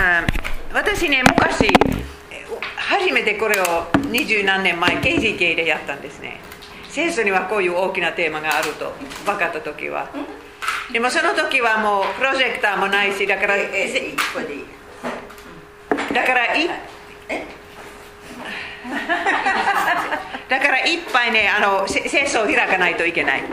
あ私ね昔初めてこれを二十何年前 KGK でやったんですね。聖書にはこういう大きなテーマがあると分かった時は。でもその時はもうプロジェクターもないしだからだからい だからいっぱいねあの聖書を開かないといけない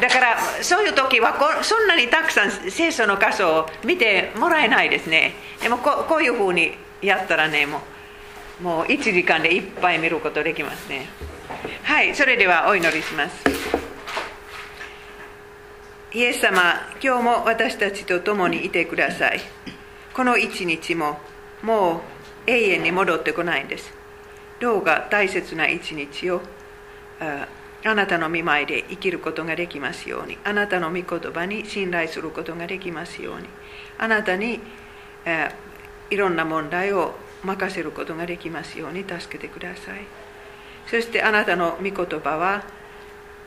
だからそういう時はこそんなにたくさん聖書の箇所を見てもらえないですね。でもここういうふうにやったらねもうもう1時間でいっぱい見ることできますね。はいそれではお祈りします。イエス様今日も私たちと共にいてください。この一日ももう永遠に戻ってこないんです。どうか大切な一日をあなたの見舞いで生きることができますように。あなたの御言葉に信頼することができますように。あなたに、えー、いろんな問題を任せることができますように助けてください。そしてあなたの御言葉は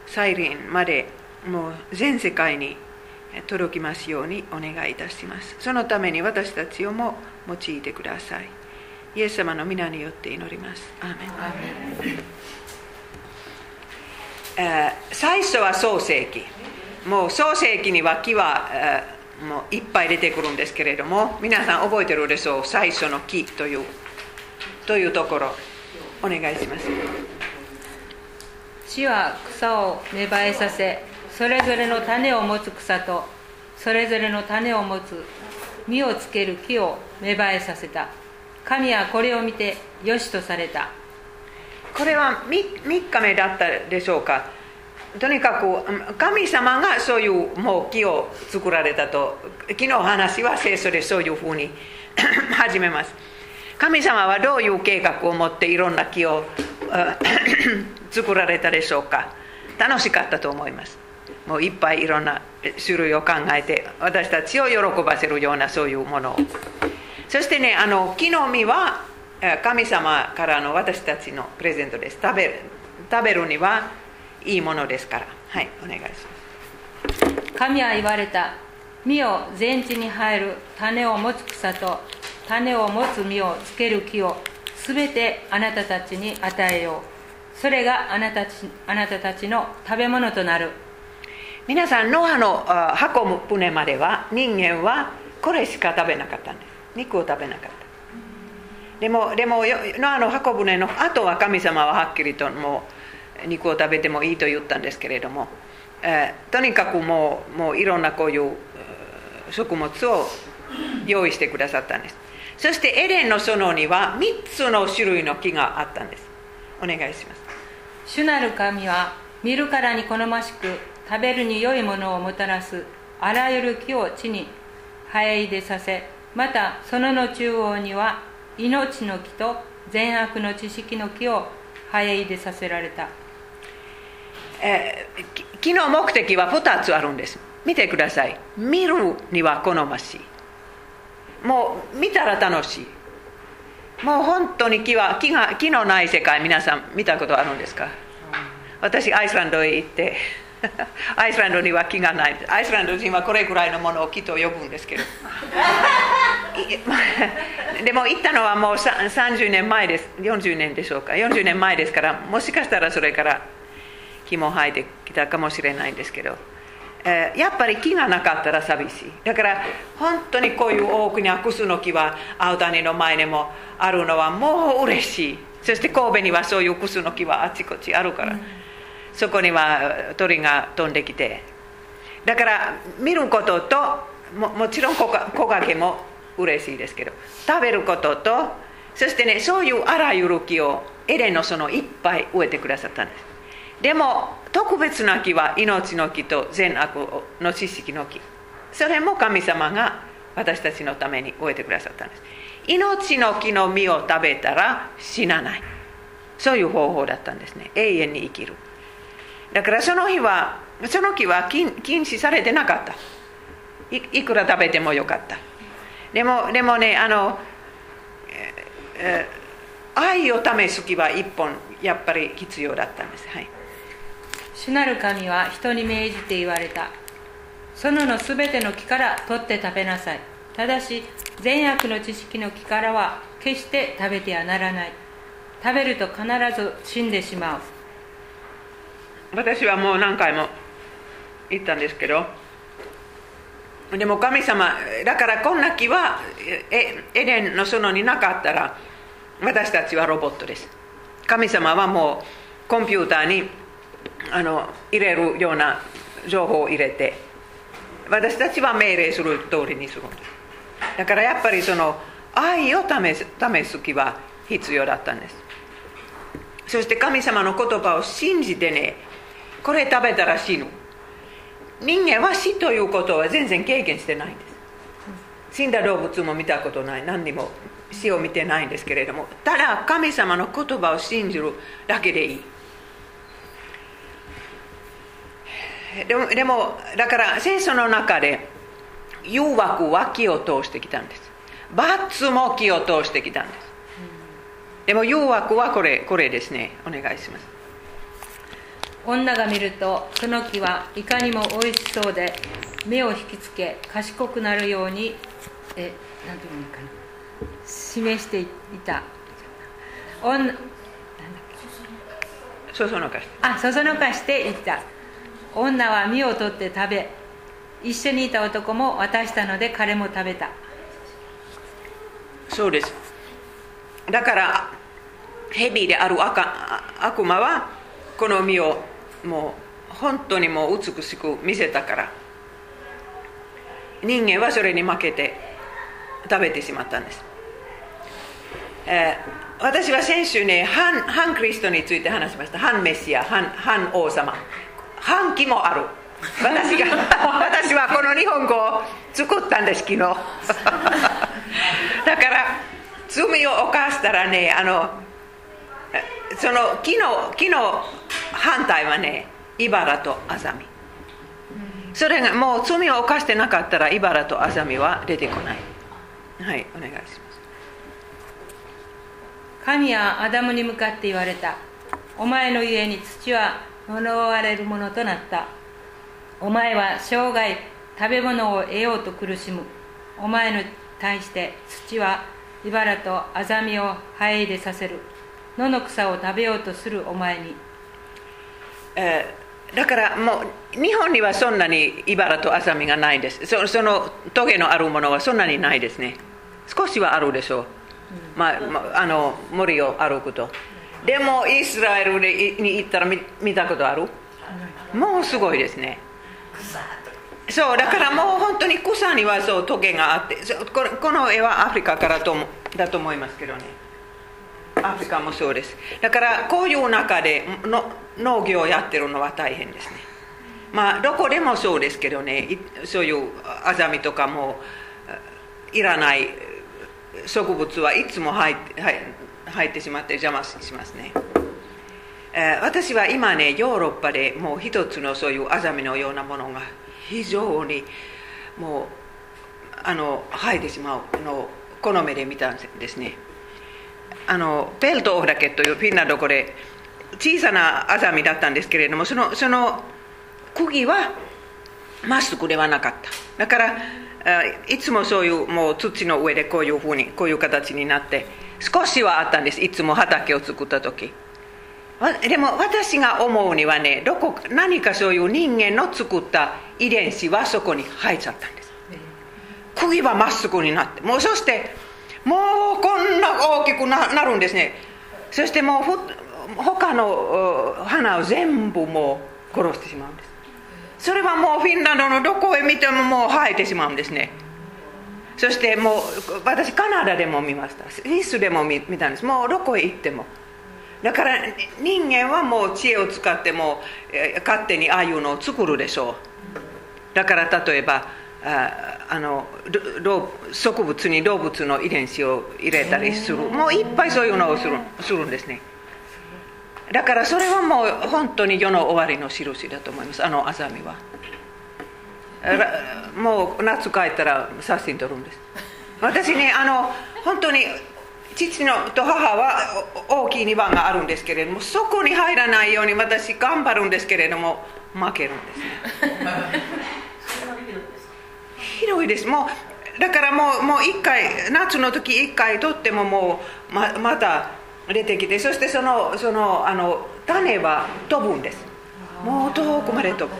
再臨までもう全世界に届きますようにお願いいたします。そのために私たちをも用いてください。イエス様の皆によって祈ります。アーメン。最初は創世記もう創世記には木はもういっぱい出てくるんですけれども皆さん覚えてるでしょう。最初の木というというところ。お願いします。地は草を芽生えさせそれぞれの種を持つ草とそれぞれの種を持つ実をつける木を芽生えさせた。神はこれを見てよしとされた。これは 3, 3日目だったでしょうか。とにかく神様がそういうもう木を作られたと昨日話は聖書でそういうふうに 始めます。神様はどういう計画を持っていろんな木を 作られたでしょうか。楽しかったと思います。もういっぱいいろんな種類を考えて私たちを喜ばせるようなそういうものを。そしてねあの木の実は神様からの私たちのプレゼントです。食べる。食べるにはいいものですから。はいお願いします。神は言われた実を全地に生える種を持つ草と種を持つ実をつける木をすべてあなたたちに与えよう。それがあなたあなたたちの食べ物となる。皆さんノアの運ぶ船までは人間はこれしか食べなかったんです。肉を食べなかったでもでもノアの箱舟の後は神様ははっきりともう肉を食べてもいいと言ったんですけれども、えー、とにかくもうもういろんなこういう食物を用意してくださったんです。そしてエレンの園には3つの種類の木があったんです。お願いします。主なる神は見るからに好ましく食べるに良いものをもたらすあらゆる木を地に生え出させまたそのの中央には命の木と善悪の知識の木を生え出させられた、えー、木の目的は2つあるんです。見てください。見るには好ましい。もう見たら楽しい。もう本当に木は木が木のない世界皆さん見たことあるんですか？私アイスランドへ行ってアイスランドには木がないアイスランド人はこれぐらいのものを木と呼ぶんですけどでも行ったのはもう30年前です40年でしょうか40年前ですからもしかしたらそれから木も生えてきたかもしれないんですけど、えー、やっぱり木がなかったら寂しいだから本当にこういう大きなクスの木は青谷の前にもあるのはもう嬉しいそして神戸にはそういうクスの木はあちこちあるから、うんそこには鳥が飛んできて。だから見ることとももちろん木陰も嬉しいですけど食べることとそしてねそういうあらゆる木をエレンの園いっぱい植えてくださったんです。でも特別な木は命の木と善悪の知識の木。それも神様が私たちのために植えてくださったんです。命の木の実を食べたら死なない。そういう方法だったんですね。永遠に生きる。だからその日はその木は禁止されてなかった。いくら食べてもよかった。でもでもねあの、え、愛を試す木は一本やっぱり必要だったんです。はい。主なる神は人に命じて言われた。そののすべての木から取って食べなさい。ただし善悪の知識の木からは決して食べてはならない。食べると必ず死んでしまう。私はもう何回も言ったんですけどでも神様だからこんな木はエエデンの園になかったら私たちはロボットです。神様はもうコンピューターにあの入れるような情報を入れて私たちは命令する通りにするんです。だからやっぱりその愛を試す試す気は必要だったんです。そして神様の言葉を信じてねこれ食べたら死ぬ。人間は死ということは全然経験してないんです。死んだ動物も見たことない。何にも死を見てないんですけれども。ただ神様の言葉を信じるだけでいい。でもでもだから聖書の中で誘惑は気を通してきたんです。罰も気を通してきたんです。でも誘惑はこれこれですね。お願いします。女が見るとその木はいかにも美味しそうで目を引きつけ賢くなるようにえ何て言うのかな。示していた。女なんだっけ。そそのかして。あそそのかしていった。女は実を取って食べ一緒にいた男も渡したので彼も食べた。そうです。だから蛇である悪悪魔はこの実をもう本当にもう美しく見せたから。人間はそれに負けて食べてしまったんです、えー、私は先週ね反反クリストについて話しました。反メシア反反王様。反旗もある。私が 私はこの日本語を作ったんです昨日。だから罪を犯したらねあのその木の木の反対はね茨とアザミ。それがもう罪を犯してなかったら茨とアザミは出てこない。はいお願いします。神はアダムに向かって言われた。お前の家に土は呪われるものとなった。お前は生涯食べ物を得ようと苦しむ。お前に対して土は茨とアザミを生え入れさせる。野の草を食べようとするお前に、え、だからもう日本にはそんなに茨とアザミがないです。そそのトゲのあるものはそんなにないですね。少しはあるでしょう、まあ、あの森を歩くと。でもイスラエルに行ったら見見たことある？もうすごいですね。そうだからもう本当に草にはそうトゲがあって。ここの絵はアフリカからとだと思いますけどね。アフリカもそうですだからこういう中での農業をやってるのは大変ですねまあどこでもそうですけどねそういうアザミとかもいらない植物はいつも入って入ってしまって邪魔しますね、私は今ねヨーロッパでもう一つのそういうアザミのようなものが非常にもうあの生えてしまうのをこの目で見たんですねあのペルトオフラケというフィンランドこれ小さなアザミだったんですけれどもそのその釘はまっすぐではなかった。だからいつもそういうもう土の上でこういうふうにこういう形になって少しはあったんですいつも畑を作った時。でも私が思うにはねどこ何かそういう人間の作った遺伝子はそこに入っちゃったんです。釘はまっすぐになってもうそしてもうこんな大きくなるんですね。そしてもう他の花を全部もう殺してしまうんです。それはもうフィンランドのどこへ見てももう生えてしまうんですね。そしてもう私カナダでも見ました。スイスでも見たんです。もうどこへ行っても。だから人間はもう知恵を使っても勝手にああいうのを作るでしょう。だから例えばああの植物に動物の遺伝子を入れたりする。もういっぱいそういうのをするするんですね。だからそれはもう本当に世の終わりの印だと思います。あのアザミは。もう夏帰ったら写真撮るんです。私ねあの本当に父のと母は大きい2番があるんですけれどもそこに入らないように私頑張るんですけれども負けるんですね 広いです。もうだからもうもう一回夏の時一回取ってももうままた出てきてそしてそのそのあの種は飛ぶんです。もう遠くまで飛ぶ。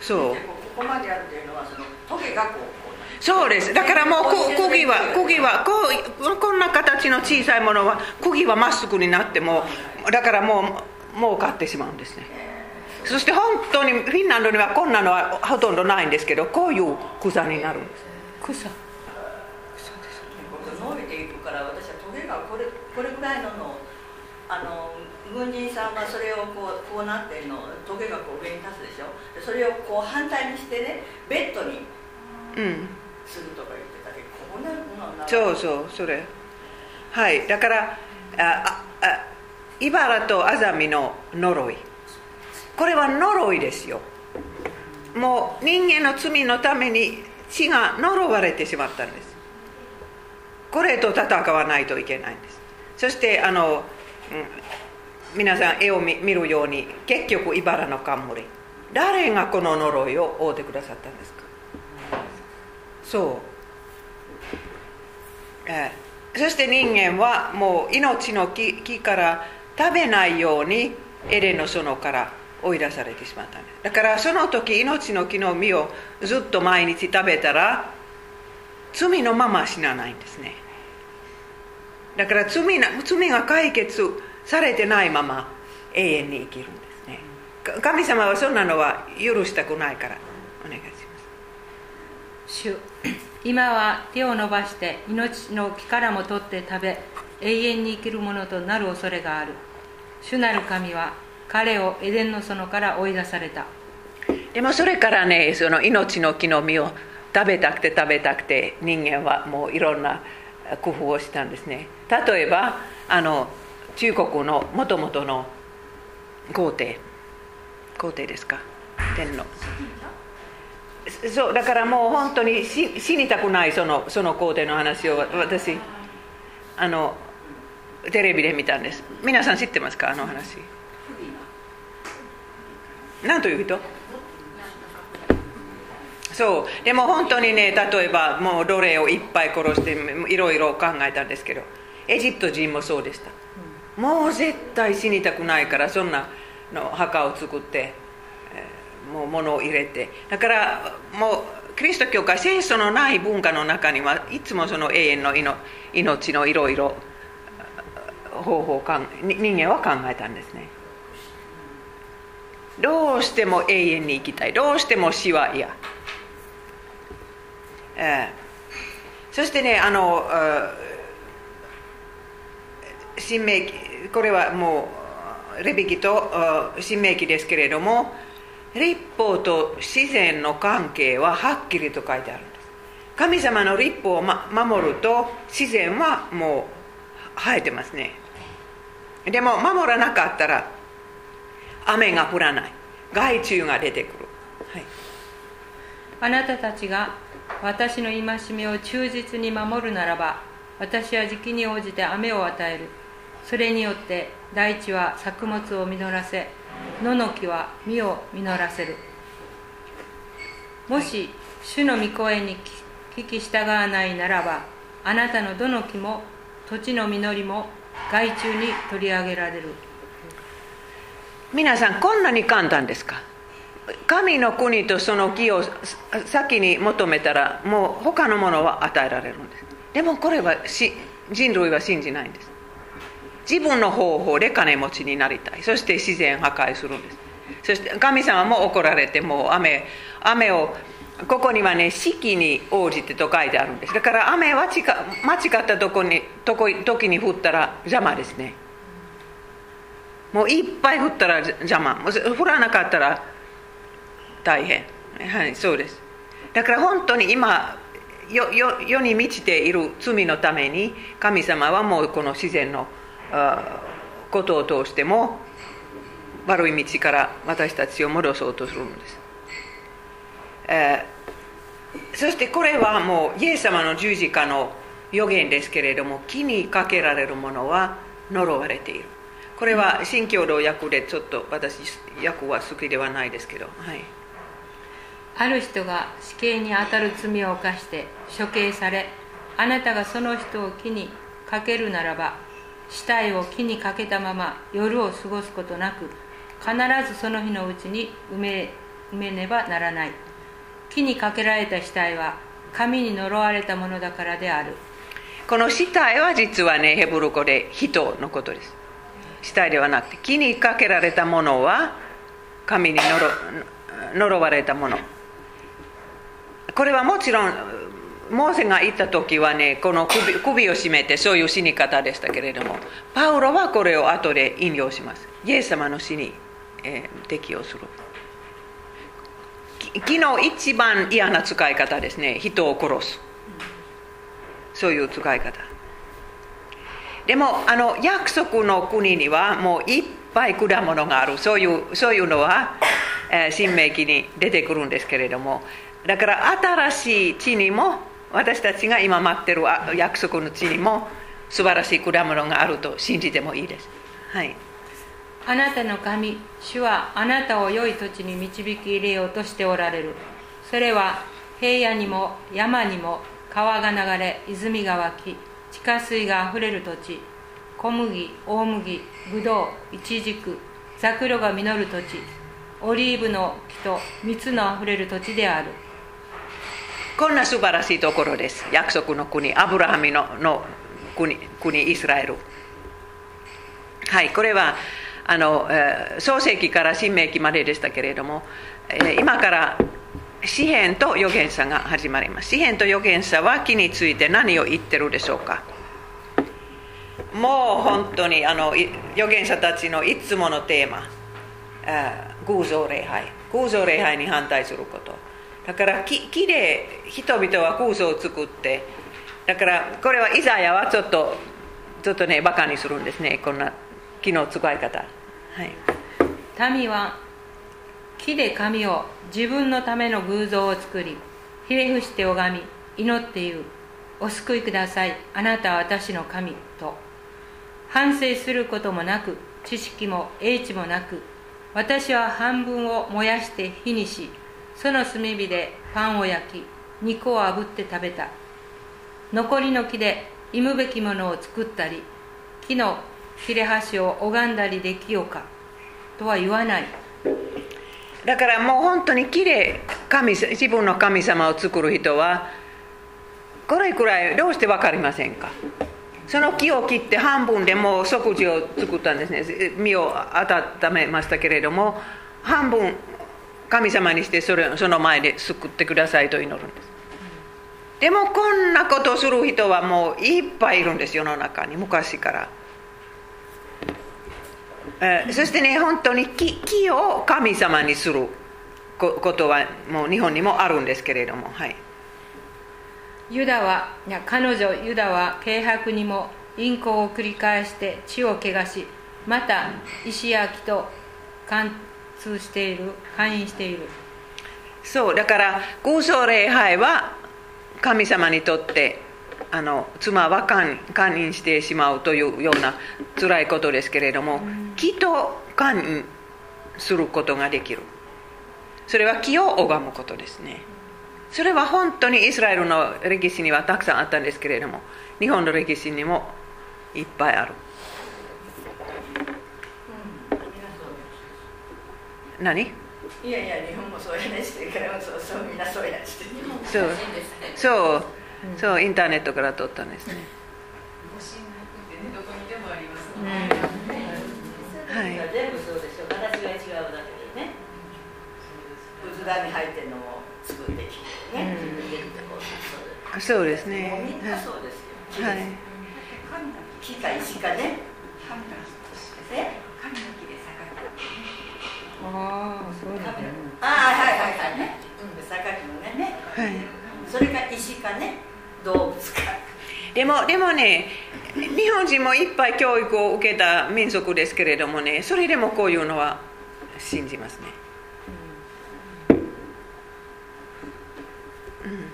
そう。ここまであるというのはそのトゲがこうそうです。だからもうこ釘は釘はこうこんな形の小さいものは釘はまっすぐになってもだからもうもう買ってしまうんですねそして本当にフィンランドにはこんなのはほとんどないんですけどこういう草になるんです。草伸びていくから私はトゲがこれこれぐらいののあの軍人さんはそれをこうこうなってるのトゲがこう上に立つでしょ。でそれをこう反対にしてねベッドに。うん。するとか言ってたけどこうなるものになるそうそうそれ。はい。だからあああ茨とアザミの呪いこれは呪いですよ。もう人間の罪のために血が呪われてしまったんです。これと戦わないといけないんです。そしてあの、うん皆さん絵を見るように結局茨の冠。誰がこの呪いを負うてくださったんですか？そう。えーそして人間はもう命の木木から食べないようにエレンの園から追い出されてしまったんですだからその時命の木の実をずっと毎日食べたら罪のまま死なないんですね。だから罪な罪が解決されてないまま永遠に生きるんですね。神様はそんなのは許したくないからお願いします。主今は手を伸ばして命の木からも取って食べ永遠に生きるものとなる恐れがある。主なる神は彼をエデンの園から追い出された。でもそれからねその命の木の実を食べたくて食べたくて人間はもういろんな工夫をしたんですね。例えばあの中国のもともとの皇帝皇帝ですか？天皇。そうだからもう本当に死にたくないそのその皇帝の話を私。あのテレビで見たんです。皆さん知ってますか？あの話。何という人？そう。でも本当にね例えばもう奴隷をいっぱい殺していろいろ考えたんですけどエジプト人もそうでした、もう絶対死にたくないからそんなの墓を作って、えーもう物を入れて。だからもうキリスト教会戦争のない文化の中にはいつもその永遠の命命のいろいろ方法を人間は考えたんですね。どうしても永遠に生きたい。どうしても死は嫌。えーそしてねあの新明記これはもうレビキと新明記ですけれども立法と自然の関係ははっきりと書いてあるんです。神様の立法を、ま、守ると自然はもう生えてますね。でも守らなかったら雨が降らない。害虫が出てくる、はい、あなたたちが私の戒めを忠実に守るならば私は時期に応じて雨を与える。それによって大地は作物を実らせ野の木は実を実らせる。もし主の御声に聞き従わないならばあなたのどの木も土地の実りも害虫に取り上げられる。皆さんこんなに簡単ですか？神の国とその木を先に求めたらもう他のものは与えられるんです。でもこれはし人類は信じないんです。自分の方法で金持ちになりたい。そして自然破壊するんです。そして神様も怒られてもう雨雨をここにはね四季に応じてと書いてあるんです。だから雨は間違ったとこにとこ時に降ったら邪魔ですね。もういっぱい降ったら邪魔。もう降らなかったら大変。はいそうです。だから本当に今世世世に満ちている罪のために神様はもうこの自然のことを通しても悪い道から私たちを戻そうとするんです、えーそしてこれはもうイエス様の十字架の予言ですけれども木にかけられるものは呪われている。これは新共同訳でちょっと私訳は好きではないですけどはい。ある人が死刑にあたる罪を犯して処刑されあなたがその人を木にかけるならば死体を木にかけたまま夜を過ごすことなく必ずその日のうちに埋め埋めねばならない。木にかけられた死体は神に呪われたものだからである。この死体は実はねヘブル語で人のことです死体ではなくて木にかけられたものは神に呪われたもの。これはもちろんモーセが行った時はねこの首首を絞めてそういう死に方でしたけれどもパウロはこれを後で引用します。イエス様の死に、えー適用する。き昨日一番嫌な使い方ですね。人を殺す。そういう使い方。でもあの約束の国にはもういっぱい果物があるそういうそういうのは、えー新明記に出てくるんですけれどもだから新しい地にも私たちが今待ってる約束の地にも素晴らしい果物があると信じてもいいですはいあなたの神主はあなたを良い土地に導き入れようとしておられるそれは平野にも山にも川が流れ泉が湧き地下水があふれる土地小麦大麦ぶどうイチジクザクロが実る土地オリーブの木と蜜のあふれる土地である。こんな素晴らしいところです。約束の国アブラハミのの国国イスラエル。はいこれはあの、創世記から新明記まででしたけれども、今から詩篇と預言者が始まります。詩篇と預言者は木について何を言ってるでしょうか。もう本当にあの預言者たちのいつものテーマ。偶像礼拝。偶像礼拝に反対すること。だから木木で人々は偶像を作って。だからこれはイザヤはちょっとちょっとねバカにするんですね。こんな木の使い方。はい。民は木で神を自分のための偶像を作りひれ伏して拝み祈って言う。お救いください。あなたは私の神と。反省することもなく知識も英知もなく私は半分を燃やして火にしその炭火でパンを焼き肉を炙って食べた。残りの木で忌むべきものを作ったり木の切れ端を拝んだりできようかとは言わない。だからもう本当に木で神自分の神様を作る人はこれくらいどうして分かりませんか？その木を切って半分でもう食事を作ったんですね。身を温めましたけれども半分神様にしてそれその前で救ってくださいと祈るんです。でもこんなことをする人はもういっぱいいるんです世の中に昔から、えーそしてね本当に木木を神様にするこことはもう日本にもあるんですけれどもはい。ユダはいや彼女ユダは軽薄にも淫行を繰り返して血を汚しまた石や木と貫通している勧誘しているそうだから偶像礼拝は神様にとってあの妻は勧勧誘してしまうというような辛いことですけれども木と勧誘することができる。それは木を拝むことですね。それは本当にイスラエルの歴史にはたくさんあったんですけれども日本の歴史にもいっぱいある。何？いやいや日本もそうやねしてるからそうそうみんなそうやし。てそう。そう。そうインターネットから撮ったんですねはい。全部そうでしょ形が違うだけでね。仏壇に入ってるのも作ってきてね。自分でこうそうですね。もうみんなそうですよ。はい。木。か石かね。えああそうだね。ああはいはいはいね。うん榊のね。はい。それか石かね。動物か。でもでもね日本人もいっぱい教育を受けた民族ですけれどもねそれでもこういうのは信じますね、うん。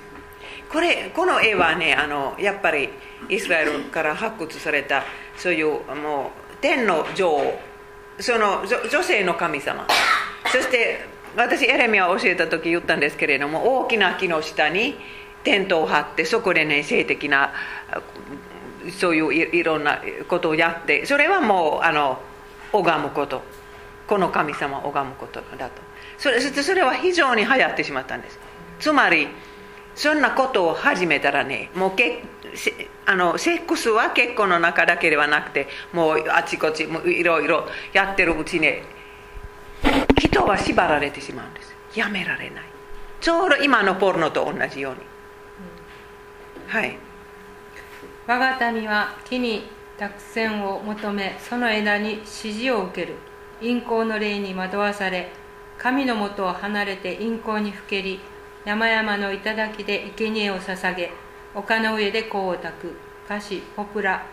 これこの絵はねあのやっぱりイスラエルから発掘されたそういうもう天の女王その女性の神様。そして私エレミアを教えた時言ったんですけれども大きな木の下にテントを張ってそこでね性的なそういういろんなことをやってそれはもうあの拝むこと。この神様を拝むことだと。それそれは非常に流行ってしまったんです。つまりそんなことを始めたらねもうけあのセックスは結婚の中だけではなくてもうあちこちもいろいろやってるうちに人は縛られてしまうんです。やめられない。ちょうど今のポルノと同じように、はい。我が民は木に託戦を求めその枝に指示を受ける。陰行の霊に惑わされ神のもとを離れて陰行にふけり山々の頂で生贄を捧げ丘の上で香を焚く。菓子ポプラ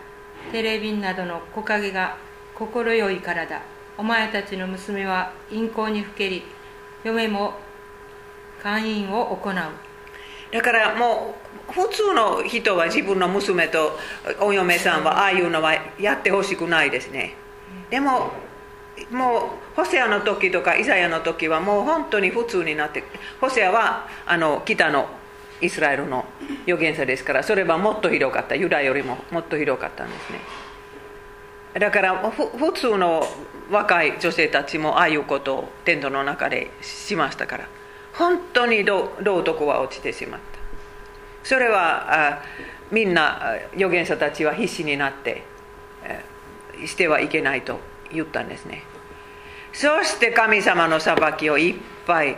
テレビンなどの木陰が快いからだお前たちの娘は陰行にふけり嫁も会員を行う。だからもう普通の人は自分の娘とお嫁さんはああいうのはやってほしくないですね。でももうホセアの時とかイザヤの時はもう本当に普通になってホセアはあの北のイスラエルの預言者ですからそれはもっとひどかったユダよりももっとひどかったんですね。だから普通の若い女性たちもああいうことをテントの中でしましたから。本当に道徳は落ちてしまった。それはみんな預言者たちは必死になってしてはいけないと言ったんですね。そして神様の裁きをいっぱい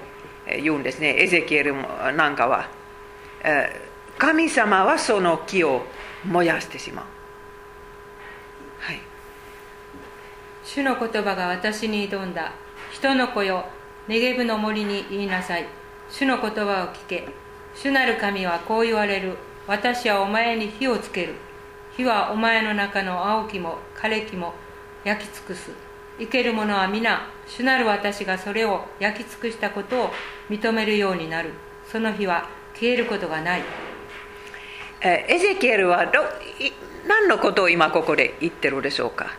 言うんですね。エゼキエルなんかは。神様はその木を燃やしてしまう。はい。主の言葉が私に挑んだ。人の子よネゲブの森に言いなさい。主の言葉を聞け。主なる神はこう言われる。私はお前に火をつける。火はお前の中の青木も枯れ木も焼き尽くす。生ける者は皆主なる私がそれを焼き尽くしたことを認めるようになる。その日は消えることがない。エゼキエルは何のことを今ここで言ってるでしょうか？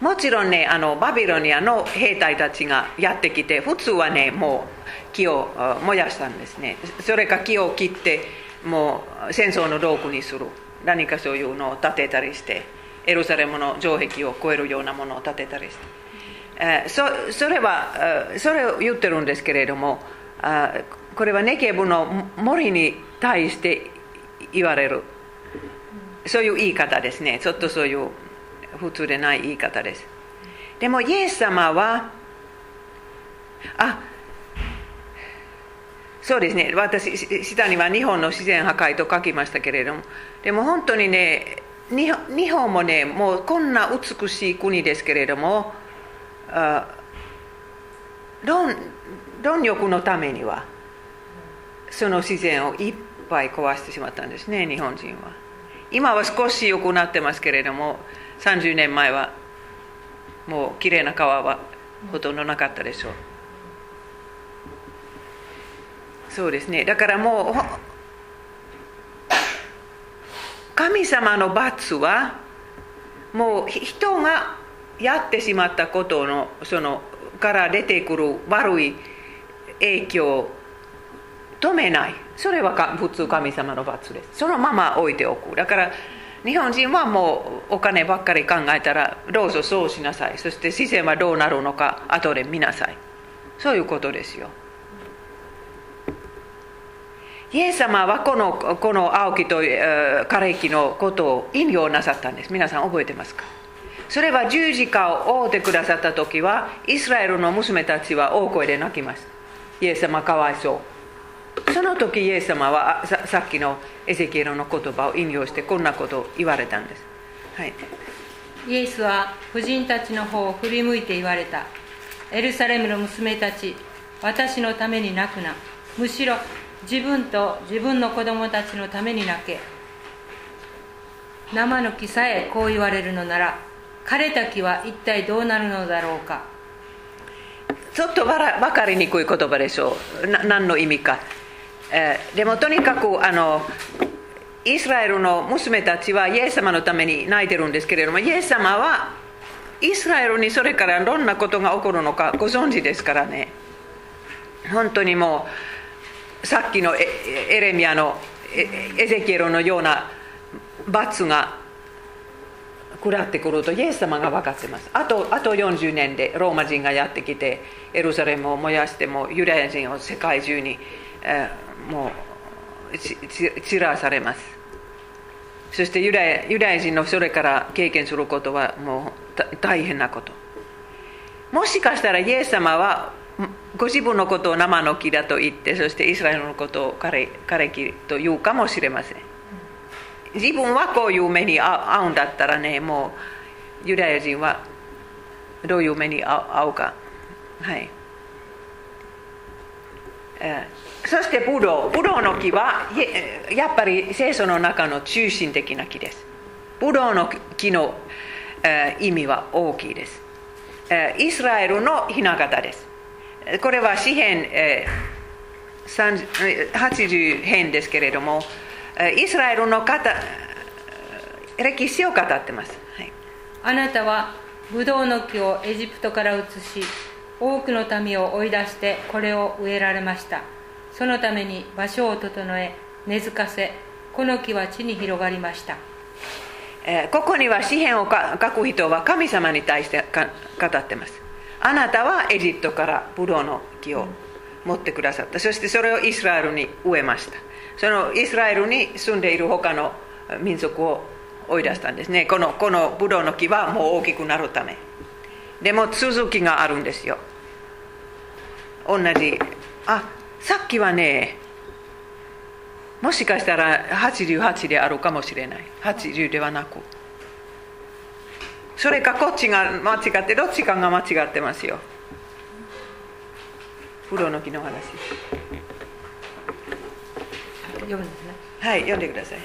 もちろんねあのバビロニアの兵隊たちがやってきて普通はねもう木を燃やしたんですね。それか木を切ってもう戦争の道具にする。何かそういうのを建てたりしてエルサレムの城壁を越えるようなものを建てたりして、えそそれはそれを言ってるんですけれどもこれはネケブの森に対して言われる。そういう言い方ですね。ちょっとそういう普通でない言い方です。でもイエス様はあそうですね。私下には日本の自然破壊と書きましたけれども。でも本当にね日本もねもうこんな美しい国ですけれども論論力のためにはその自然をいっぱい壊してしまったんですね日本人は。今は少し良くなってますけれども30年前はもうきれいな川はほとんどなかったでしょう。そうですね。だからもう神様の罰はもう人がやってしまったことのそのから出てくる悪い影響を止めない。それは普通神様の罰です。そのまま置いておく。だから日本人はもうお金ばっかり考えたらどうぞそうしなさい。そして自然はどうなるのか後で見なさい。そういうことですよ。イエス様はこのこの青木と枯れ木のことを引用なさったんです。皆さん覚えてますか？それは十字架を追ってくださった時はイスラエルの娘たちは大声で泣きましたイエス様かわいそう。その時イエス様はささっきのエゼキエルの言葉を引用してこんなことを言われたんです、はい、イエスは婦人たちの方を振り向いて言われた。エルサレムの娘たち私のために泣くな。むしろ自分と自分の子供たちのために泣け。生の木さえこう言われるのなら枯れた木は一体どうなるのだろうか。ちょっと分かりにくい言葉でしょう。な何の意味か、え、でもとにかくあのイスラエルの娘たちはイエス様のために泣いてるんですけれどもイエス様はイスラエルにそれからどんなことが起こるのかご存知ですからね本当にもうさっきのエレミアのエゼキエルのような罰が食らってくるとイエス様が分かってますあとあと40年でローマ人がやってきてエルサレムを燃やしてもユダヤ人を世界中に、え、もう散らされます。そしてユダヤユダヤ人のそれから経験することはもう大変なこと。もしかしたらイエス様はご自分のことを生の木だと言ってそしてイスラエルのことを枯れ木と言うかもしれません。自分はこういう目に遭うんだったらねもうユダヤ人はどういう目に遭うか。はい、えー、そしてブドウブドウの木はやっぱり聖書の中の中心的な木です。ブドウの木の、えー、意味は大きいです、えー、イスラエルの雛形です。これは詩編、えー、80編ですけれどもイスラエルの方歴史を語ってます、はい、あなたはブドウの木をエジプトから移し多くの民を追い出してこれを植えられました。そのために場所を整え根付かせこの木は地に広がりました、えー、ここには詩篇を書く人は神様に対して語ってます。あなたはエジプトからブドウの木を持ってくださった。そしてそれをイスラエルに植えました。そのイスラエルに住んでいる他の民族を追い出したんですね。このこのブドウの木はもう大きくなるため。でも続きがあるんですよ。同じあさっきはねもしかしたら88であるかもしれない。80ではなく。それかこっちが間違ってどっちかが間違ってますよ。ブドウの木の話。読むんですね。はい読んでください。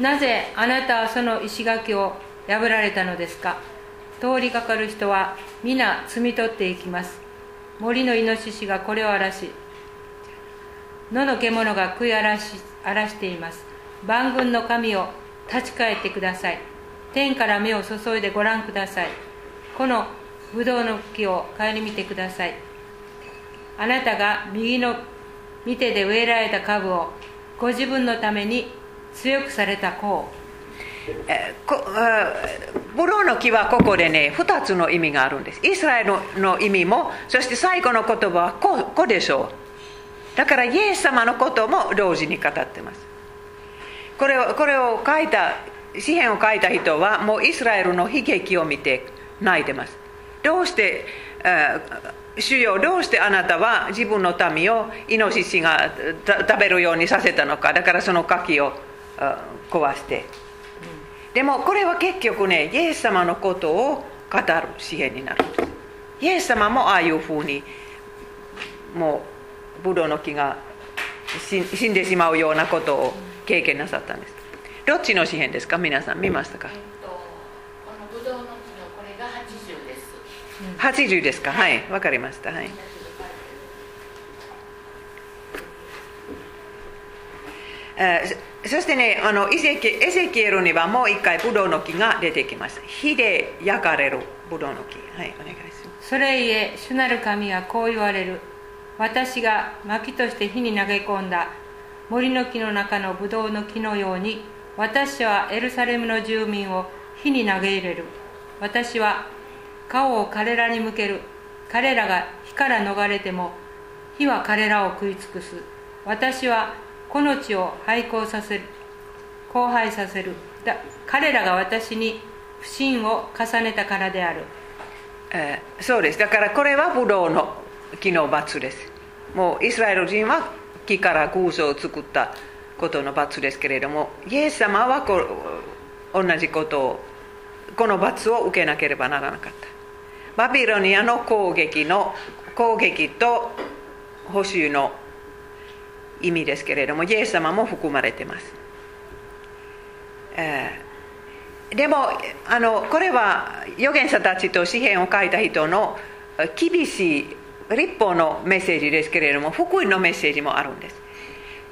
なぜあなたはその石垣を破られたのですか？通りかかる人は皆摘み取っていきます。森のイノシシがこれを荒らし野の獣が食い荒らし荒らしています。万軍の神を立ち返ってください。天から目を注いでご覧ください。このブドウの木を顧みてください。あなたが右の見てで植えられた株をご自分のために強くされた子を。ブローの木はここでね2つの意味があるんです。イスラエルの意味もそして最後の言葉はここでしょう。だからイエス様のことも同時に語ってます。これをこれを書いた詩篇を書いた人はもうイスラエルの悲劇を見て泣いてます。どうして主よどうしてあなたは自分の民をイノシシが食べるようにさせたのか。だからその柿を壊して。でもこれは結局ねイエス様のことを語る詩篇になるんです。イエス様もああいうふうにもうブドウの木が死んでしまうようなことを経験なさったんです。どっちの詩篇ですか？皆さん見ましたか、えっと、このブドウの木のこれが80です、80ですか？はい。わかりました。はい。そしてねあのエゼキエゼキエルにはもう一回ブドウの木が出てきます。火で焼かれるブドウの木。はいお願いします。それゆえ主なる神はこう言われる私が薪として火に投げ込んだ。森の木の中のブドウの木のように私はエルサレムの住民を火に投げ入れる。私は顔を彼らに向ける。彼らが火から逃れても火は彼らを食い尽くす。私はこの地を廃校させる。荒廃させる。だ彼らが私に不信を重ねたからである、えー、そうです。だからこれはブドウの。木の罰です。もうイスラエル人は木から偶像を作ったことの罰ですけれどもイエス様はこ同じことをこの罰を受けなければならなかった。バビロニアの攻撃の攻撃と補修の意味ですけれどもイエス様も含まれてます、えー、でもあのこれは預言者たちと詩篇を書いた人の厳しい立法のメッセージですけれども福音のメッセージもあるんです。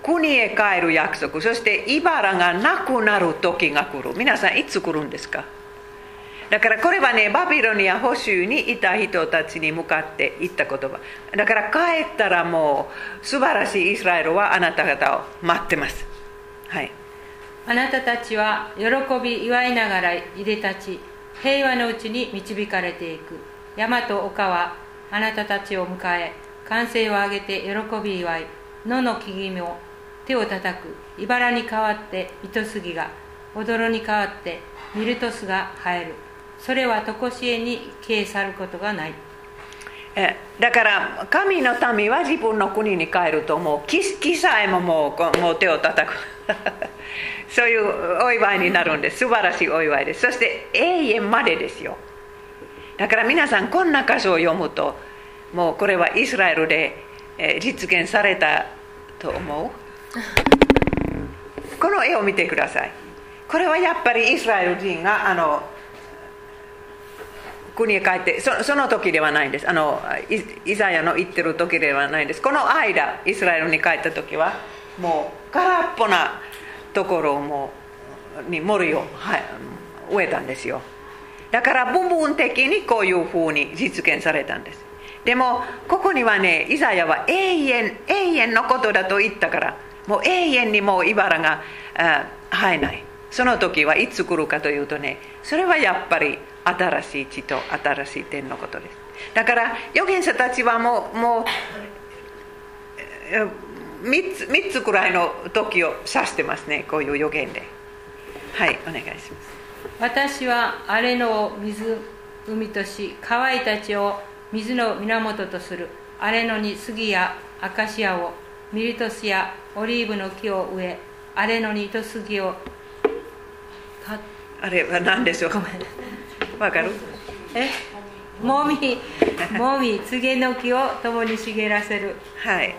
国へ帰る約束そして茨がなくなる時が来る。皆さんいつ来るんですか？だからこれはねバビロニア保守にいた人たちに向かって言った言葉。だから帰ったらもう素晴らしいイスラエルはあなた方を待ってます。はい。あなたたちは喜び祝いながらいでたち平和のうちに導かれていく。山と丘はあなたたちを迎え歓声を上げて喜び祝い野の木々も手を叩く茨に代わって糸杉が踊に代わってミルトスが生える。それは常しえに消え去ることがない。だから神の民は自分の国に帰るともう。木木さえももうこうもう手を叩く。そういうお祝いになるんです。素晴らしいお祝いです。そして永遠までですよ。だから皆さんこんな箇所を読むともうこれはイスラエルでえー実現されたと思う。この絵を見てください。これはやっぱりイスラエル人があの国へ帰ってそその時ではないんです。あのイイザヤの言ってる時ではないんです。この間イスラエルに帰った時はもう空っぽなところをもうに森を、はい、植えたんですよだから部分的にこういうふうに実現されたんです。でもここにはねイザヤは永遠永遠のことだと言ったからもう永遠にもう茨があ生えない。その時はいつ来るかというとねそれはやっぱり新しい地と新しい天のことです。だから預言者たちはもうもうえ3つ ,3 つくらいの時を指してますねこういう予言で。はいお願いします。私は荒れ野を湖とし乾いた地を水の源とする荒れ野に杉やアカシアをミリトスやオリーブの木を植え荒れ野に糸杉をたあれは何でしょう？ごめん。わかる？え？もみもみつげの木を共に茂らせる。はい。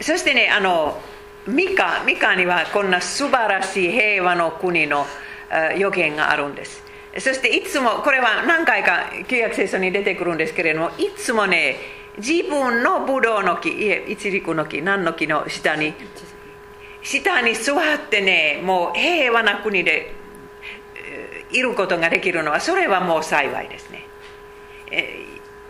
そしてねあのミカミカにはこんな素晴らしい平和の国の予言があるんですそしていつもこれは何回か旧約聖書に出てくるんですけれどもいつもね自分のブドウの木いえ一軸の木何の木の下に下に座ってねもう平和な国でいることができるのはそれはもう幸いですね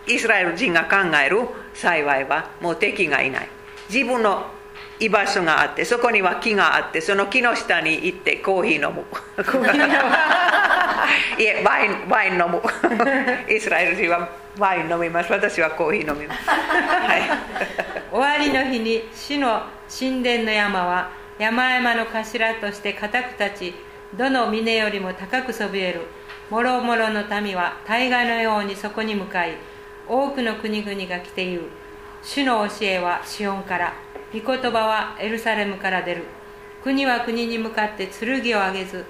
イスラエル人が考える幸いはもう敵がいない自分の居場所があってそこには木があってその木の下に行ってコーヒー飲む。いえワインワイン飲む。イスラエル人はワイン飲みます。私はコーヒー飲みます。はい。終わりの日に主の神殿の山は山々の頭として固く立ちどの峰よりも高くそびえる。もろもろの民は大河のようにそこに向かい多くの国々が来ている主の教えはシオンから御言葉はエルサレムから出る。国は国に向かって剣を上げず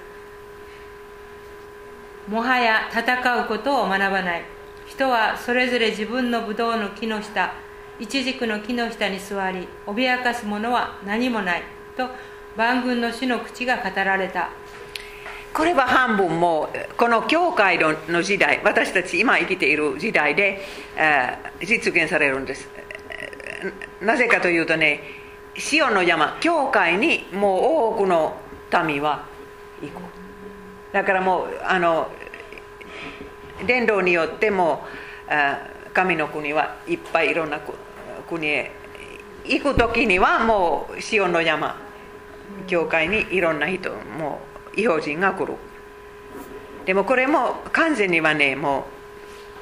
もはや戦うことを学ばない。人はそれぞれ自分のブドウの木の下イチジクの木の下に座り脅かすものは何もないと万軍の主の口が語られた。これは半分もこの教会の時代私たち今生きている時代でえ実現されるんです。なぜかというとねシオンの山教会にもう多くの民は行くだからもうあの伝道によってもあ神の国はいっぱいいろんな国へ行く時にはもうシオンの山教会にいろんな人もう異邦人が来る。でもこれも完全にはねも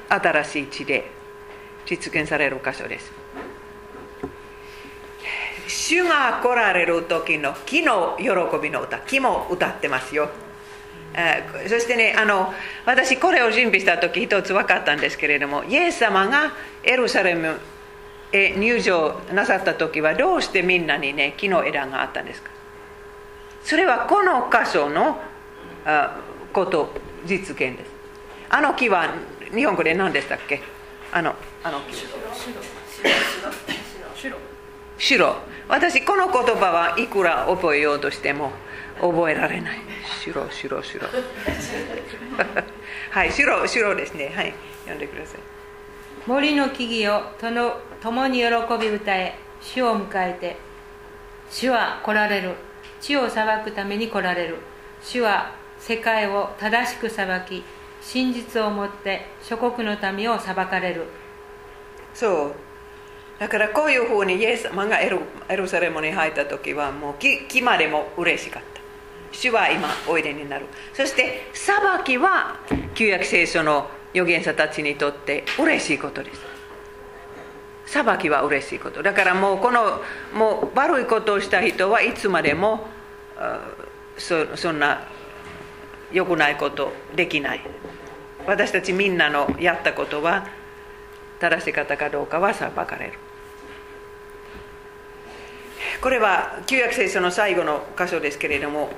う新しい地で実現される箇所です。主が来られる時の木の喜びの歌木も歌ってますよ。えーそしてねあの私これを準備した時一つ分かったんですけれどもイエス様がエルサレムへ入場なさった時はどうしてみんなにね木の枝があったんですか？それはこの箇所のあこと実現です。あの木は日本語で何でしたっけ？あのあの木。白。私この言葉はいくら覚えようとしても覚えられない。白白白。はい白白ですね。はい読んでください。森の木々をとの共に喜び歌え。主を迎えて主は来られる。地を裁くために来られる。主は世界を正しく裁き真実をもって諸国の民を裁かれる。そうだからこういうふうにイエス様がエルエルサレムに入った時はもう木までも嬉しかった。主は今おいでになる。そして裁きは旧約聖書の預言者たちにとって嬉しいことです。裁きは嬉しいこと。だからもうこのもう悪いことをした人はいつまでもそそんな良くないことできない。私たちみんなのやったことは正しかったかどうかは裁かれる。これは旧約聖書の最後の箇所ですけれども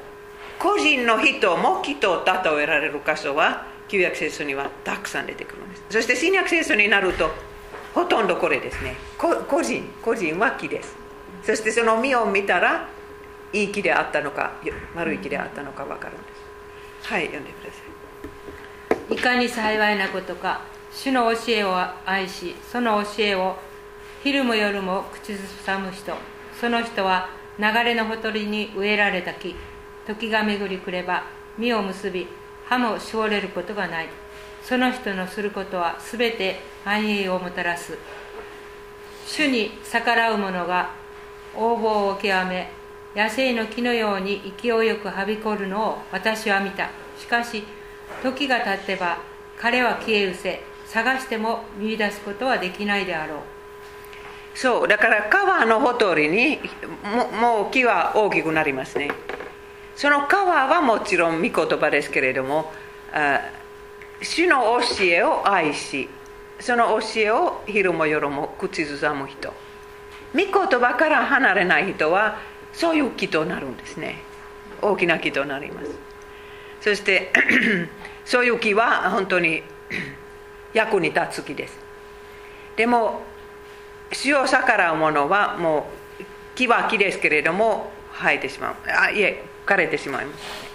個人の人も木と例えられる箇所は旧約聖書にはたくさん出てくるんです。そして新約聖書になるとほとんどこれですね。個人個人は木です。そしてその実を見たらいい木であったのか悪い木であったのか分かるんです。はい読んでください。いかに幸いなことか主の教えを愛しその教えを昼も夜も口ずさむ人。その人は流れのほとりに植えられた木時が巡りくれば実を結び葉もしおれることがない。その人のすることは全て繁栄をもたらす。主に逆らう者が横暴を極め野生の木のように勢いよくはびこるのを私は見た。しかし時が経ってば彼は消え失せ探しても見出すことはできないであろう。そうだから川のほとりにもう木は大きくなりますね。その川はもちろん御言葉ですけれども主の教えを愛しその教えを昼も夜も口ずさむ人。御言葉から離れない人はそういう木となるんですね。大きな木となります。そして そういう木は本当に 役に立つ木です。でも主を逆らう者はもう木は木ですけれども生えてしまうあいえ枯れてしまいます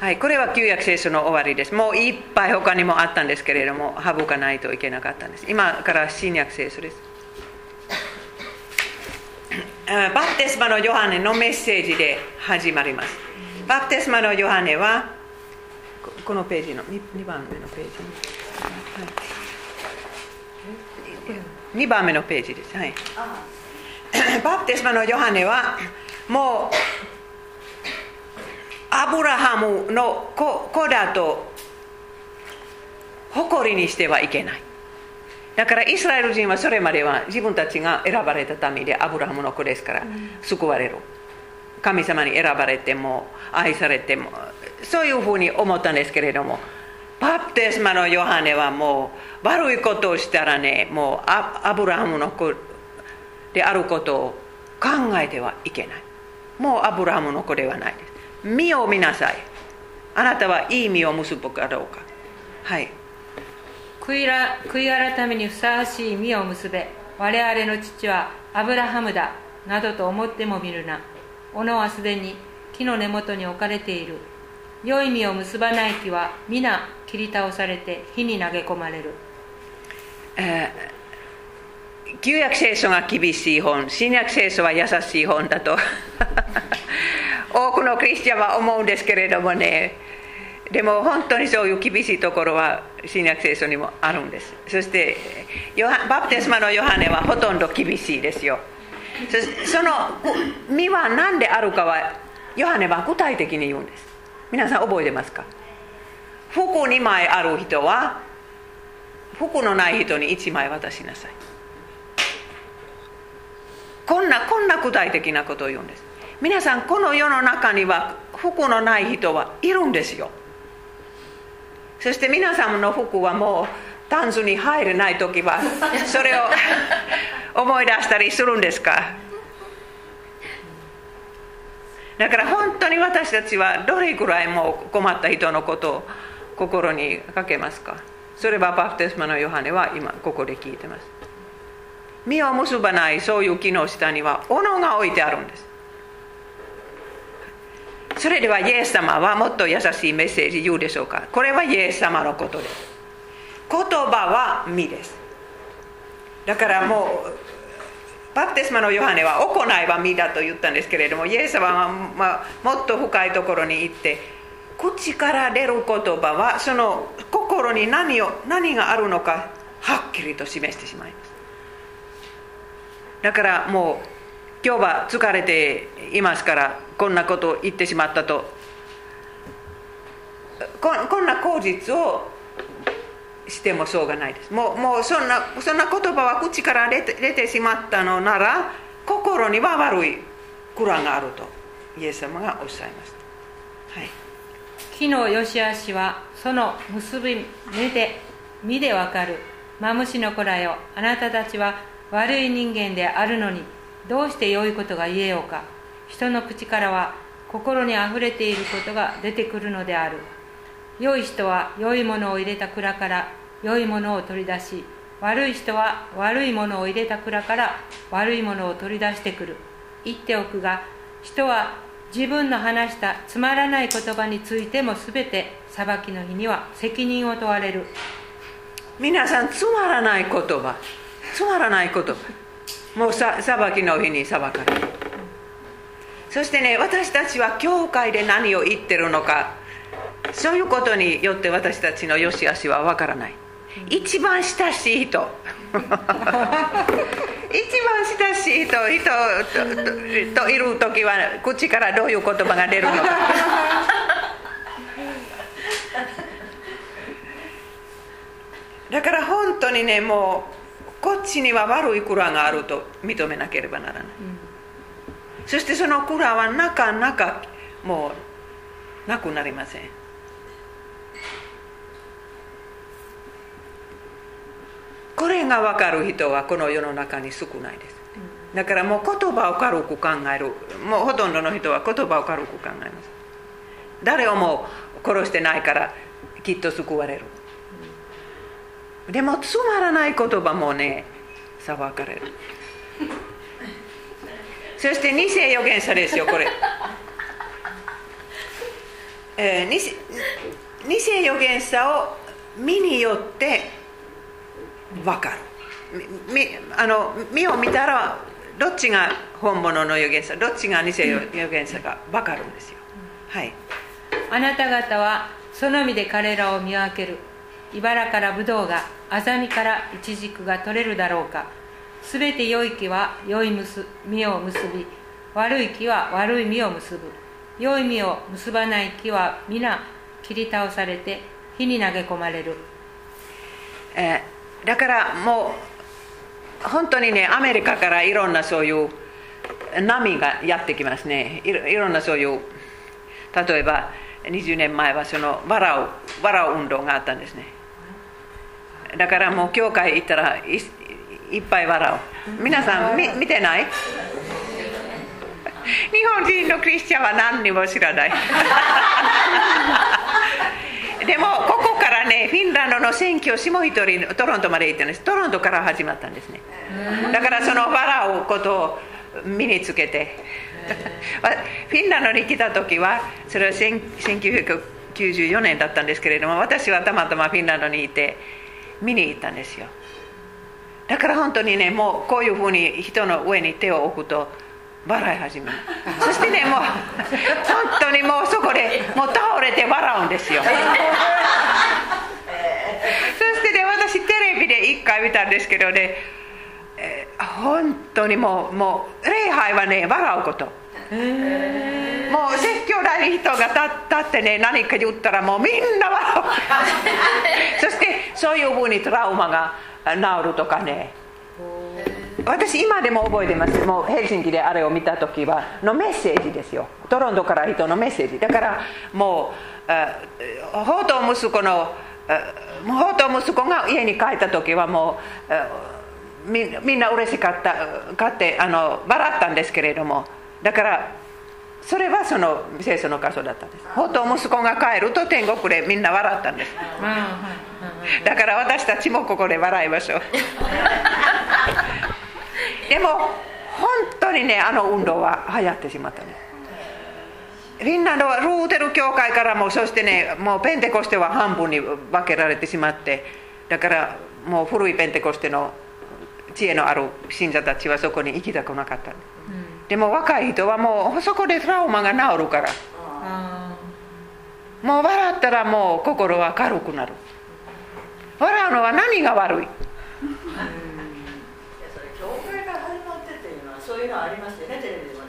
はい、これは旧約聖書の終わりです。もういっぱい他にもあったんですけれども、省かないといけなかったんです。今から新約聖書です。バプテスマのヨハネのメッセージで始まります。バプテスマのヨハネは、このページの 2, 番目のページ、はい、2番目のページです。はい、バプテスマのヨハネは、もうアブラハムの子だと誇りにしてはいけない。だからイスラエル人はそれまでは自分たちが選ばれた民でアブラハムの子ですから救われる神様に選ばれても愛されてもそういうふうに思ったんですけれどもバプテスマのヨハネはもう悪いことをしたらねもうアブラハムの子であることを考えてはいけない。もうアブラハムの子ではない。です身を見なさい。あなたはいい身を結ぶかどうか。はい。悔い悔い改めにふさわしい身を結べ。我々の父はアブラハムだ。などと思ってもみるな。斧はすでに木の根元に置かれている。良い実を結ばない木は皆切り倒されて火に投げ込まれる、えー、旧約聖書が厳しい本新約聖書は優しい本だと。多くのクリスチャンは思うんですけれどもね。でも本当にそういう厳しいところは新約聖書にもあるんです。そしてバプテスマのヨハネはほとんど厳しいですよ。その実は何であるかはヨハネは具体的に言うんです。皆さん覚えてますか？服2枚ある人は服のない人に1枚渡しなさい。こんなこんな具体的なことを言うんです。皆さんこの世の中には服のない人はいるんですよ。そして皆さんの服はもうタンスに入れない時は それを思い出したりするんですか？だから本当に私たちはどれくらいもう困った人のことを心にかけますか？それはバプテスマのヨハネは今ここで聞いてます。実を結ばないそういう木の下には斧が置いてあるんです。それではイエス様はもっと優しいメッセージ言うでしょうか？これはイエス様のことです。言葉は実です。だからもうバプテスマのヨハネは行いは身だと言ったんですけれどもイエス様は、ま、もっと深いところに行って口から出る言葉はその心に何を何があるのかはっきりと示してしまいます。だからもう今日は疲れていますからこんなことを言ってしまったと。ここんな口実をしてもしょうがないです。もうもうそんなそんな言葉は口から出て出てしまったのなら心には悪い蔵があるとイエス様がおっしゃいました、はい、木の良し悪しはその結び目で身でわかる。マムシの子らよ。あなたたちは悪い人間であるのにどうして良いことが言えようか。人の口からは心にあふれていることが出てくるのである。良い人は良いものを入れた蔵から良いものを取り出し悪い人は悪いものを入れた蔵から悪いものを取り出してくる。言っておくが人は自分の話したつまらない言葉についても全て裁きの日には責任を問われる。皆さんつまらない言葉。つまらない言葉。もうさ裁きの日に裁かれる。そしてね私たちは教会で何を言ってるのか。そういうことによって私たちの良し悪しは分からない。一番親しい人。番親しい人人といる時は口からどういう言葉が出るのか。だから本当にねもうこっちには悪い蔵があると認めなければならない、うん、そしてその蔵はなかなかもうなくなりませんこれが分かる人はこの世の中に少ないです。だからもう言葉を軽く考える。もうほとんどの人は言葉を軽く考えます。誰をも殺してないからきっと救われる。でもつまらない言葉もね裁かれる。そして偽預言者ですよこれ、えー、偽偽預言者を身によって分かる。みあの身を見たらどっちが本物の預言者どっちが偽預言者か分かるんですよ、はい。あなた方はその実で彼らを見分ける。茨からブドウがアザミからイチジクが取れるだろうか。すべて良い木は良い実を結び悪い木は悪い実を結ぶ。良い実を結ばない木は皆切り倒されて火に投げ込まれる、えーだからもう本当にねアメリカからいろんなそういう波がやってきますね。いろんなそういう例えば20年前はその笑う笑う運動があったんですね。だからもう教会行ったらいいっぱい笑う皆さんみ見てない？日本人のクリスチャンは何にも知らない。でもここからねフィンランドの選挙下一人トロントまで行ったんです。トロントから始まったんですね。だからその笑うことを身につけて。フィンランドに来た時はそれは1994年だったんですけれども私はたまたまフィンランドにいて見に行ったんですよ。だから本当にねもうこういうふうに人の上に手を置くと笑い始めそしてねもう本当にもうそこでもう倒れて笑うんですよ。そしてね私テレビで一回見たんですけどね、えー、本当にもうもう礼拝はね笑うこと。もう説教台に人が立ってね何か言ったらもうみんな笑う。そしてそういうふうにトラウマが治るとかね私今でも覚えてます。もうヘルシンキであれを見た時はのメッセージですよ。トロントから人のメッセージ。だからもう宝刀息子の宝刀息子が家に帰った時はもうみみんな嬉しかった買ってあの笑ったんですけれども。だからそれはその聖書の箇所だったんです。宝刀息子が帰ると天国でみんな笑ったんです。だから私たちもここで笑いましょう でも本当にねあの運動は流行ってしまったね。フィンランドはルーテル教会からもそしてねもうペンテコステは半分に分けられてしまってだからもう古いペンテコステの知恵のある信者たちはそこに行きたくなかった、でも若い人はもうそこでトラウマが治るから。もう笑ったらもう心は軽くなる。笑うのは何が悪い教会から始まそういうのありますよねテレビでも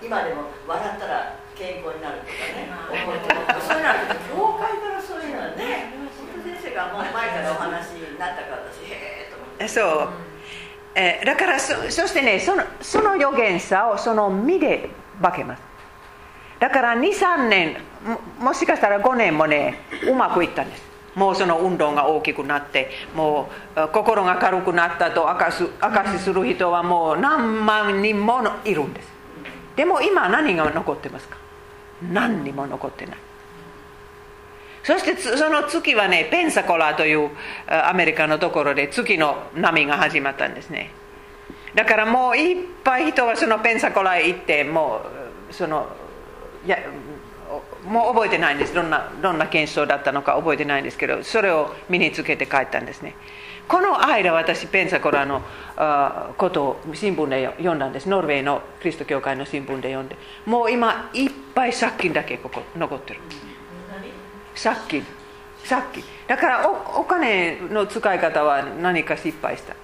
今でも笑ったら健康になるとかね思うとそういうのあるけど教会からそういうのはね先生がもう前からお話になったから私へえと思って。そう、えー、だからそそしてねそのその予言さをその身で化けます。だから23年もしかしたら5年もねうまくいったんですもうその運動が大きくなってもう心が軽くなったと証しする人はもう何万人もいるんですでも今何が残ってますか何にも残ってないそしてその月はねペンサコラというアメリカのところで月の波が始まったんですねだからもういっぱい人はそのペンサコラへ行ってもうそのやもう覚えてないんです。どんなどんな検証だったのか覚えてないんですけどそれを身につけて帰ったんですね。この間私ペンサコラのあことを新聞で読んだんです。ノルウェーのキリスト教会の新聞で読んで。もう今いっぱい借金だけここ残ってる。借金。借金。だからおお金の使い方は何か失敗した。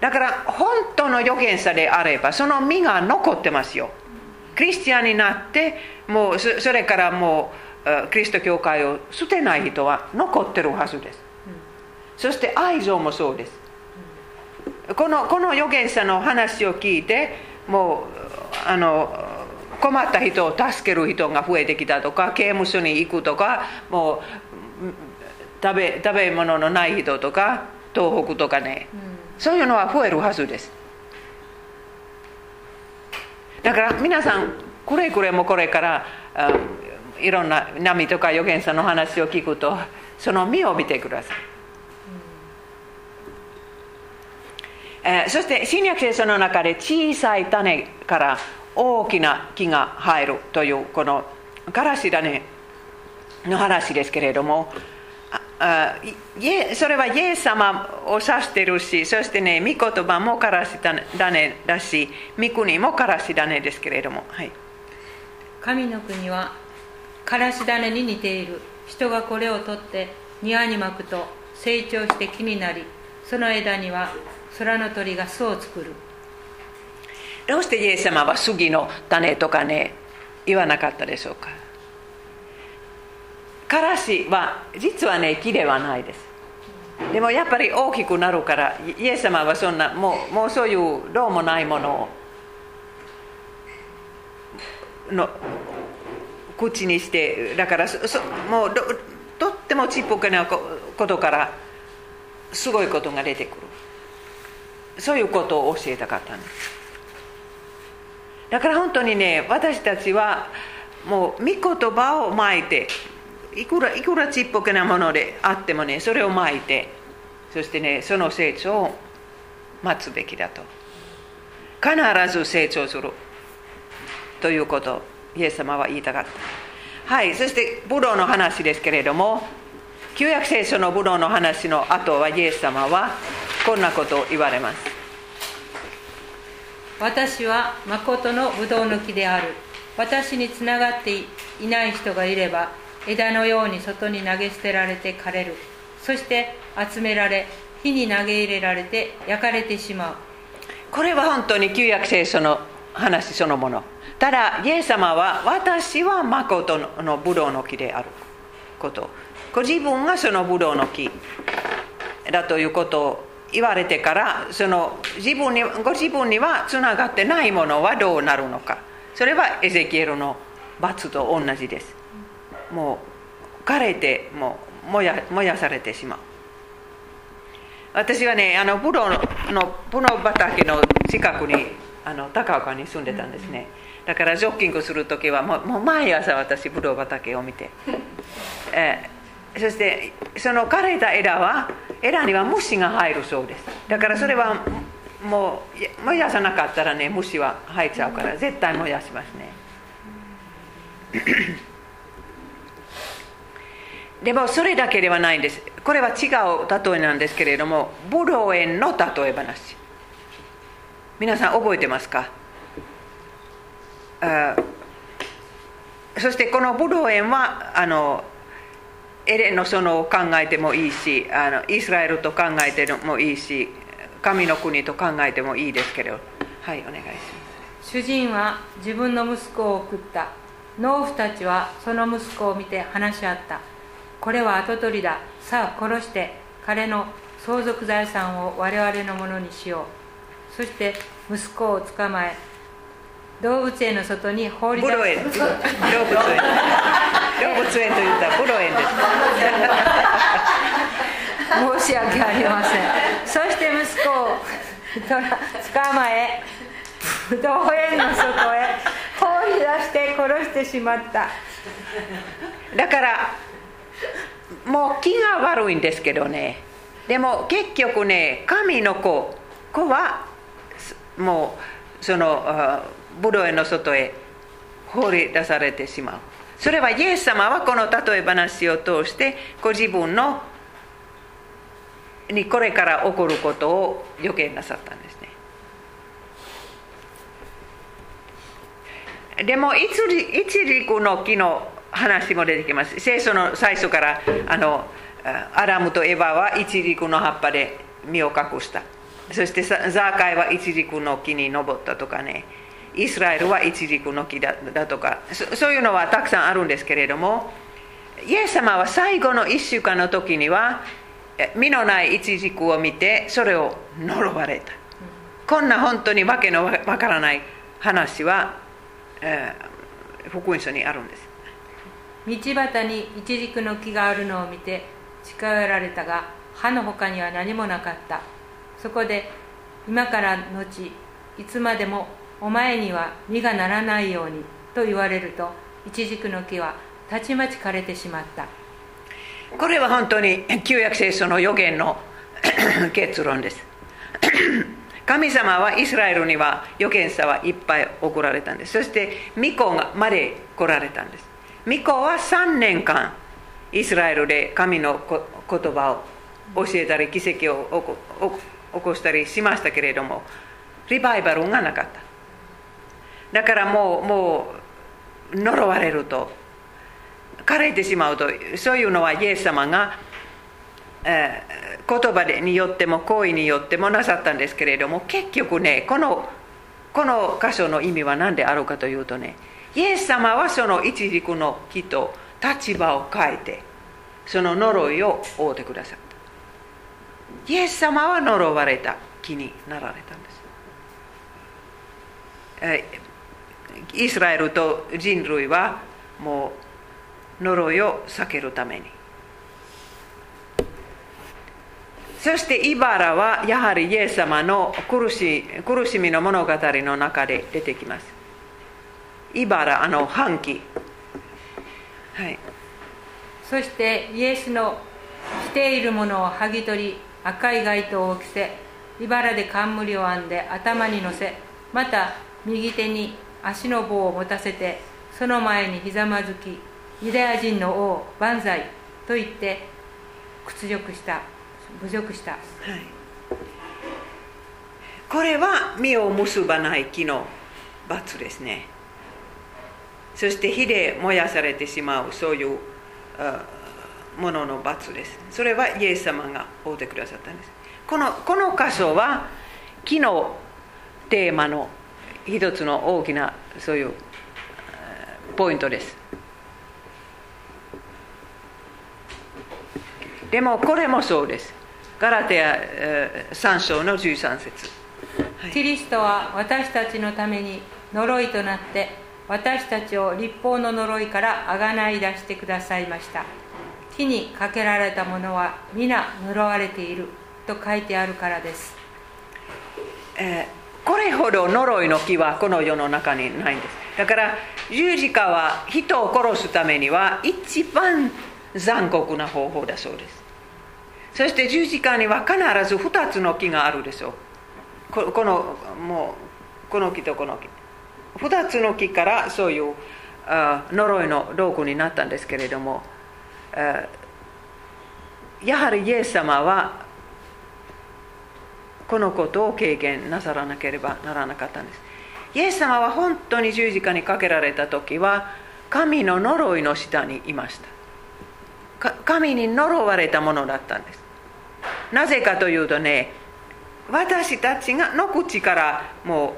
だから本当の預言者であればその身が残ってますよ。クリスチャンになってもうそれからもうキリスト教会を捨てない人は残ってるはずです、そして愛情もそうです、このこの預言者の話を聞いてもうあの困った人を助ける人が増えてきたとか刑務所に行くとかもう食べ食べ物のない人とか東北とかね、うん、そういうのは増えるはずですだから皆さんくれくれもこれからいろんな波とか預言者の話を聞くとその身を見てください、えー、そして新約聖書の中で小さい種から大きな木が入るというこのからし種の話ですけれどもそれはイエス様を指してるしそしてね御言葉もからし種だし御国もからし種ですけれども、はい、神の国はからし種に似ている。人がこれを取って庭に巻くと成長して木になりその枝には空の鳥が巣を作る。どうしてイエス様は杉の種とかね言わなかったでしょうか？からしは実はね木ではないです。でもやっぱり大きくなるからイエス様はそんなもうもうそういうどうもないものをの口にしてだからそもうとってもちっぽけなことからすごいことが出てくる。そういうことを教えたかったんですだから本当にね私たちはもう御言葉をまいていくらいくらちっぽけなものであってもねそれをまいてそしてねその成長を待つべきだと。必ず成長するということをイエス様は言いたかった。はいそしてブドウの話ですけれども旧約聖書のブドウの話の後はイエス様はこんなことを言われます。私は誠のブドウの木である。私につながっていない人がいれば枝のように外に投げ捨てられて枯れる。そして集められ火に投げ入れられて焼かれてしまう。これは本当に旧約聖書の話そのもの。ただイエス様は私は誠のブドウの木である。こと。ご自分がそのブドウの木だということを言われてからその自分にご自分にはつながってないものはどうなるのか。それはエゼキエルの罰と同じです。もう枯れてもう燃や燃やされてしまう。私はねあのブドウのブドウ畑の近くにあの高岡に住んでたんですね。だからジョッキングする時はもうもう毎朝私ブドウ畑を見て、えー、そしてその枯れた枝は枝には虫が入るそうです。だからそれはもう燃やさなかったらね虫は入っちゃうから絶対燃やしますね でもそれだけではないんです。これは違う例えなんですけれどもブドウ園の例え話。皆さん覚えてますか？そしてこのブドウ園はあのエレンの園を考えてもいいしあのイスラエルと考えてもいいし神の国と考えてもいいですけど。はいお願いします。主人は自分の息子を送った。農夫たちはその息子を見て話し合った。これは跡取りだ。さあ殺して彼の相続財産を我々のものにしよう。そして息子を捕まえ動物園の外に放り出ブロ園 動物園。動物園と言ったらブロ園です。申し訳ありません。そして息子を捕まえぶどう園の外へ放り出して殺してしまった。だからもう気が悪いんですけどね。でも結局ね神の子子はもうそのブドウ園の外へ放り出されてしまう。それはイエス様はこの例え話を通してご自分のにこれから起こることを予見なさったんですね。でも一軸の木の話も出てきます。聖書の最初からあのアダムとエヴァは一軸の葉っぱで身を隠した。そしてザーカイは一軸の木に登ったとかね。イスラエルは一軸の木だとか。そういうのはたくさんあるんですけれどもイエス様は最後の1週間の時には身のない一軸を見てそれを呪われた。こんな本当にわけのわからない話は、えー、福音書にあるんです。道端に一軸の木があるのを見て近寄られたが歯の他には何もなかった。そこで今から後いつまでもお前には実がならないようにと言われると一軸の木はたちまち枯れてしまった。これは本当に旧約聖書の予言の 結論です。神様はイスラエルには預言者はいっぱい送られたんです。そして巫女まで来られたんです。巫女は3年間イスラエルで神の言葉を教えたり奇跡を起こしたりしましたけれどもリバイバルがなかった。だからもうもう呪われると枯れてしまうとそういうのはイエス様が、えー、言葉によっても行為によってもなさったんですけれども結局ねこのこの箇所の意味は何であるかというとねイエス様はその一軸の木と立場を変えてその呪いを負うてくださった。イエス様は呪われた木になられたんです、イスラエルと人類はもう呪いを避けるために。そしてイバラはやはりイエス様の苦し苦しみの物語の中で出てきます。イバラあの半旗。はい。そしてイエスの着ているものを剥ぎ取り赤い街灯を着せ茨で冠を編んで頭に乗せまた右手に足の棒を持たせてその前にひざまずきユダヤ人の王万歳と言って屈辱した侮辱した、はい、これは実を結ばない木の罰ですねそして火で燃やされてしまうそういうものの罰です。それはイエス様が負うてくださったんです。このこの箇所は木のテーマの一つの大きなそういうポイントです。でもこれもそうです。ガラテア3章の13節、はい、キリストは私たちのために呪いとなって私たちを立法の呪いからあがない出してくださいました。木にかけられたものは皆呪われていると書いてあるからです、えー、これほど呪いの木はこの世の中にないんです。だから十字架は人を殺すためには一番残酷な方法だそうです。そして十字架には必ず2つの木があるでしょう。このもうこの木とこの木。2つの木からそういう呪いの道具になったんですけれどもやはりイエス様はこのことを経験なさらなければならなかったんです。イエス様は本当に十字架にかけられた時は神の呪いの下にいました。神に呪われたものだったんです。なぜかというとね私たちがの口からもう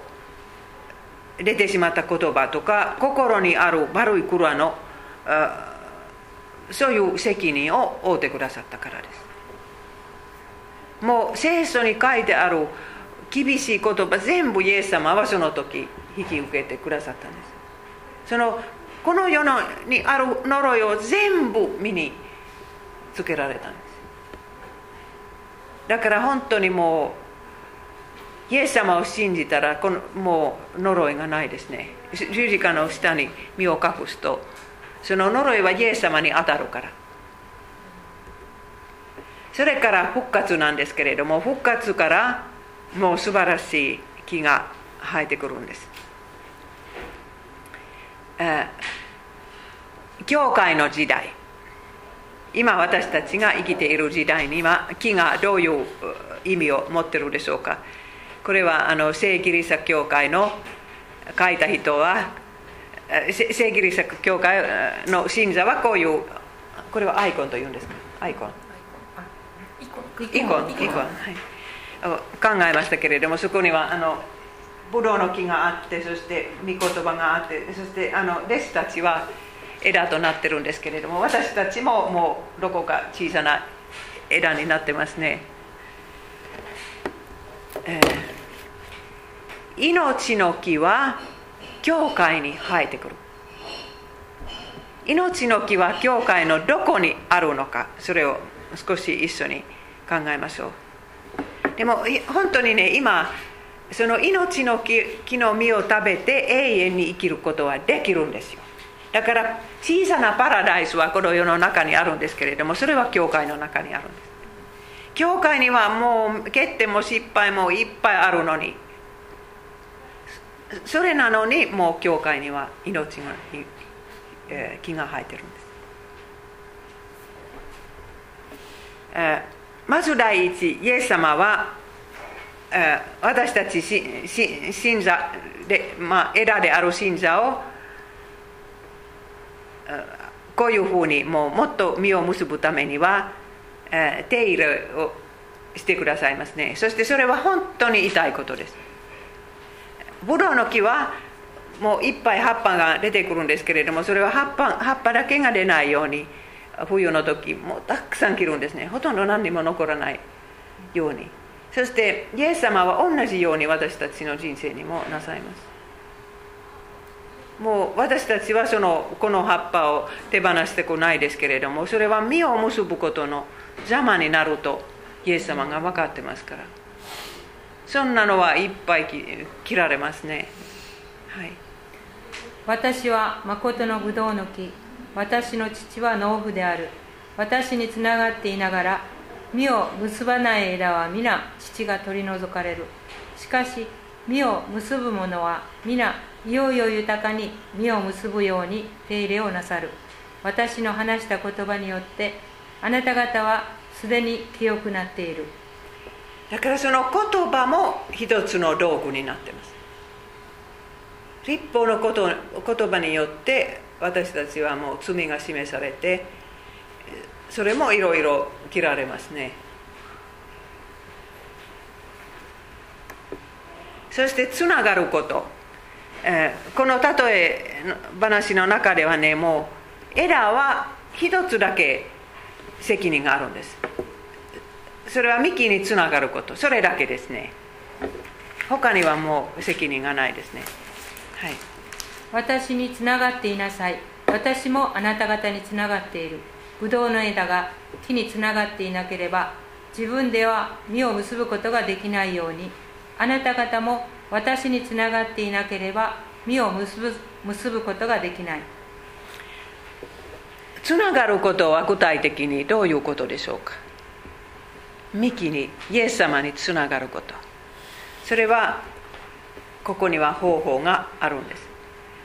出てしまった言葉とか心にある悪い蔵のそういう責任を負ってくださったからです。もう聖書に書いてある厳しい言葉全部イエス様はその時引き受けてくださったんです。そのこの世のにある呪いを全部身につけられたんです。だから本当にもうイエス様を信じたらこのもう呪いがないですね。十字架の下に身を隠すとその呪いはイエス様に当たるから。それから復活なんですけれども復活からもう素晴らしい木が生えてくるんです、教会の時代。今私たちが生きている時代には木がどういう意味を持ってるでしょうか。これはあの聖キリスト教会の書いた人は聖キリスト教会の信者はこういうこれはアイコンというんですか？アイコン。イコン。イコン、はい、考えましたけれどもそこにはあのブドウの木があってそして御言葉があってそしてあの弟子たちは枝となってるんですけれども私たちももうどこか小さな枝になってますね、えー、命の木は教会に生えてくる。命の木は教会のどこにあるのかそれを少し一緒に考えましょう。でも本当にね今その命の木の実を食べて永遠に生きることはできるんですよ。だから小さなパラダイスはこの世の中にあるんですけれどもそれは教会の中にあるんです。教会にはもう欠点も失敗もいっぱいあるのに。それなのにもう教会には命が、えー、木が生えてるんです、えー、まず第一イエス様は、えー、私たち信者で、まあ、枝である信者をこういうふうにもうもっと実を結ぶためには、手入れをしてくださいますね。そしてそれは本当に痛いことです。ブドウの木はもういっぱい葉っぱが出てくるんですけれどもそれは葉っぱ葉っぱだけが出ないように冬の時もうたくさん切るんですね。ほとんど何にも残らないように。そしてイエス様は同じように私たちの人生にもなさいます。もう私たちはそのこの葉っぱを手放してこないですけれどもそれは実を結ぶことの邪魔になるとイエス様が分かってますから。そんなのはいっぱい切られますね。はい。私は誠のブドウの木。私の父は農夫である。私につながっていながら実を結ばない枝は皆父が取り除かれる。しかし実を結ぶ者は皆いよいよ豊かに実を結ぶように手入れをなさる。私の話した言葉によってあなた方はすでに清くなっている。だからその言葉も一つの道具になってます。立法のこと言葉によって私たちはもう罪が示されてそれもいろいろ切られますね。そしてつながること。えー、この例え話の中ではねもうエラーは一つだけ責任があるんです。それは幹につながること。それだけですね。他にはもう責任がないですね。はい。私につながっていなさい。私もあなた方につながっている。ブドウの枝が木につながっていなければ自分では実を結ぶことができないようにあなた方も私につながっていなければ実を結ぶ結ぶことができない。つながることは具体的にどういうことでしょうか？幹にイエス様につながること。それはここには方法があるんです。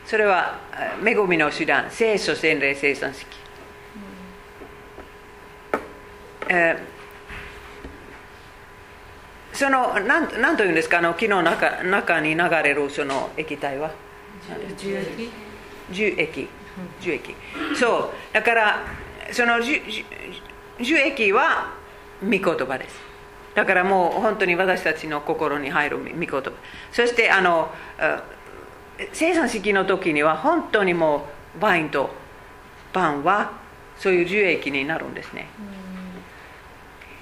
それは恵みの手段聖書洗礼生産式。えー、そのなんなんというんですか？あの木の中中に流れるその液体は？樹液樹液そう。だからその樹樹液は御言葉です。だからもう本当に私たちの心に入る御言葉。そしてあの生産式の時には本当にもうワインとパンはそういう樹液になるんですね。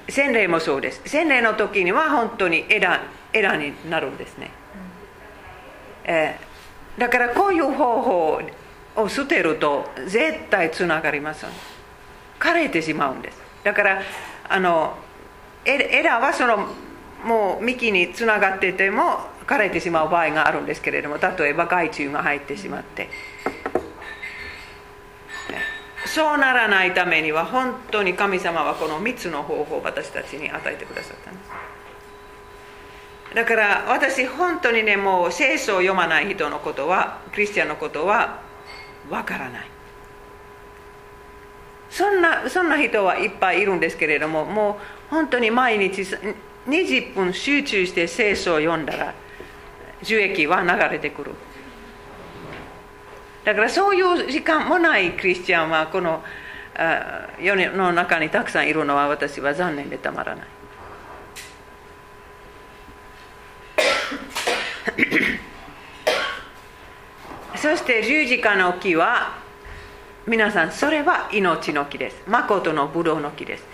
洗礼もそうです。洗礼の時には本当に枝枝になるんですね、えー、だからこういう方法を捨てると絶対つながりません。枯れてしまうんです。だからあの枝はそのもう幹につながってても枯れてしまう場合があるんですけれども例えば害虫が入ってしまって。そうならないためには本当に神様はこの3つの方法を私たちに与えてくださったんです。だから私本当にねもう聖書を読まない人のことはクリスチャンのことはわからない。そんなそんな人はいっぱいいるんですけれどももう本当に毎日20分集中して聖書を読んだら樹液は流れてくる。だからそういう時間もないクリスチャンはこの世の中にたくさんいるのは私は残念でたまらない。そして十字架の木は皆さんそれは命の木です。誠のブドウの木です。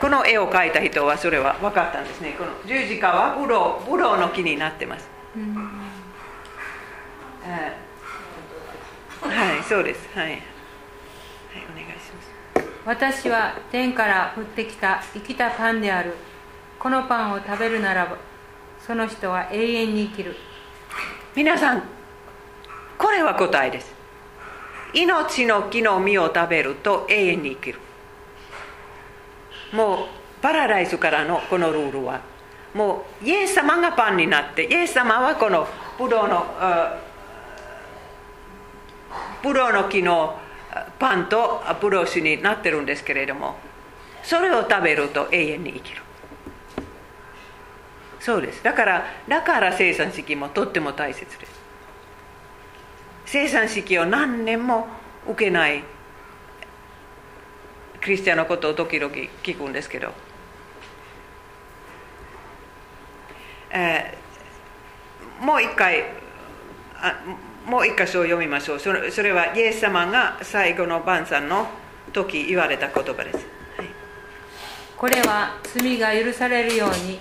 この絵を描いた人はそれは分かったんですね。この十字架はブドウブドウの木になってます、はいそうです。はい、はい、お願いします。私は天から降ってきた生きたパンである。このパンを食べるならばその人は永遠に生きる。皆さんこれは答えです。命の木の実を食べると永遠に生きる。もうパラダイスからのこのルールはもうイエス様がパンになってイエス様はこのブドウのブドウの木のパンとブドウ酒になってるんですけれどもそれを食べると永遠に生きる。そうです。だからだから生産式もとっても大切です。生産式を何年も受けないクリスチャンのことを時々聞くんですけど、えー、もう一回もう一箇所を読みましょう。それそれはイエス様が最後の晩餐の時言われた言葉です、はい、これは罪が許されるように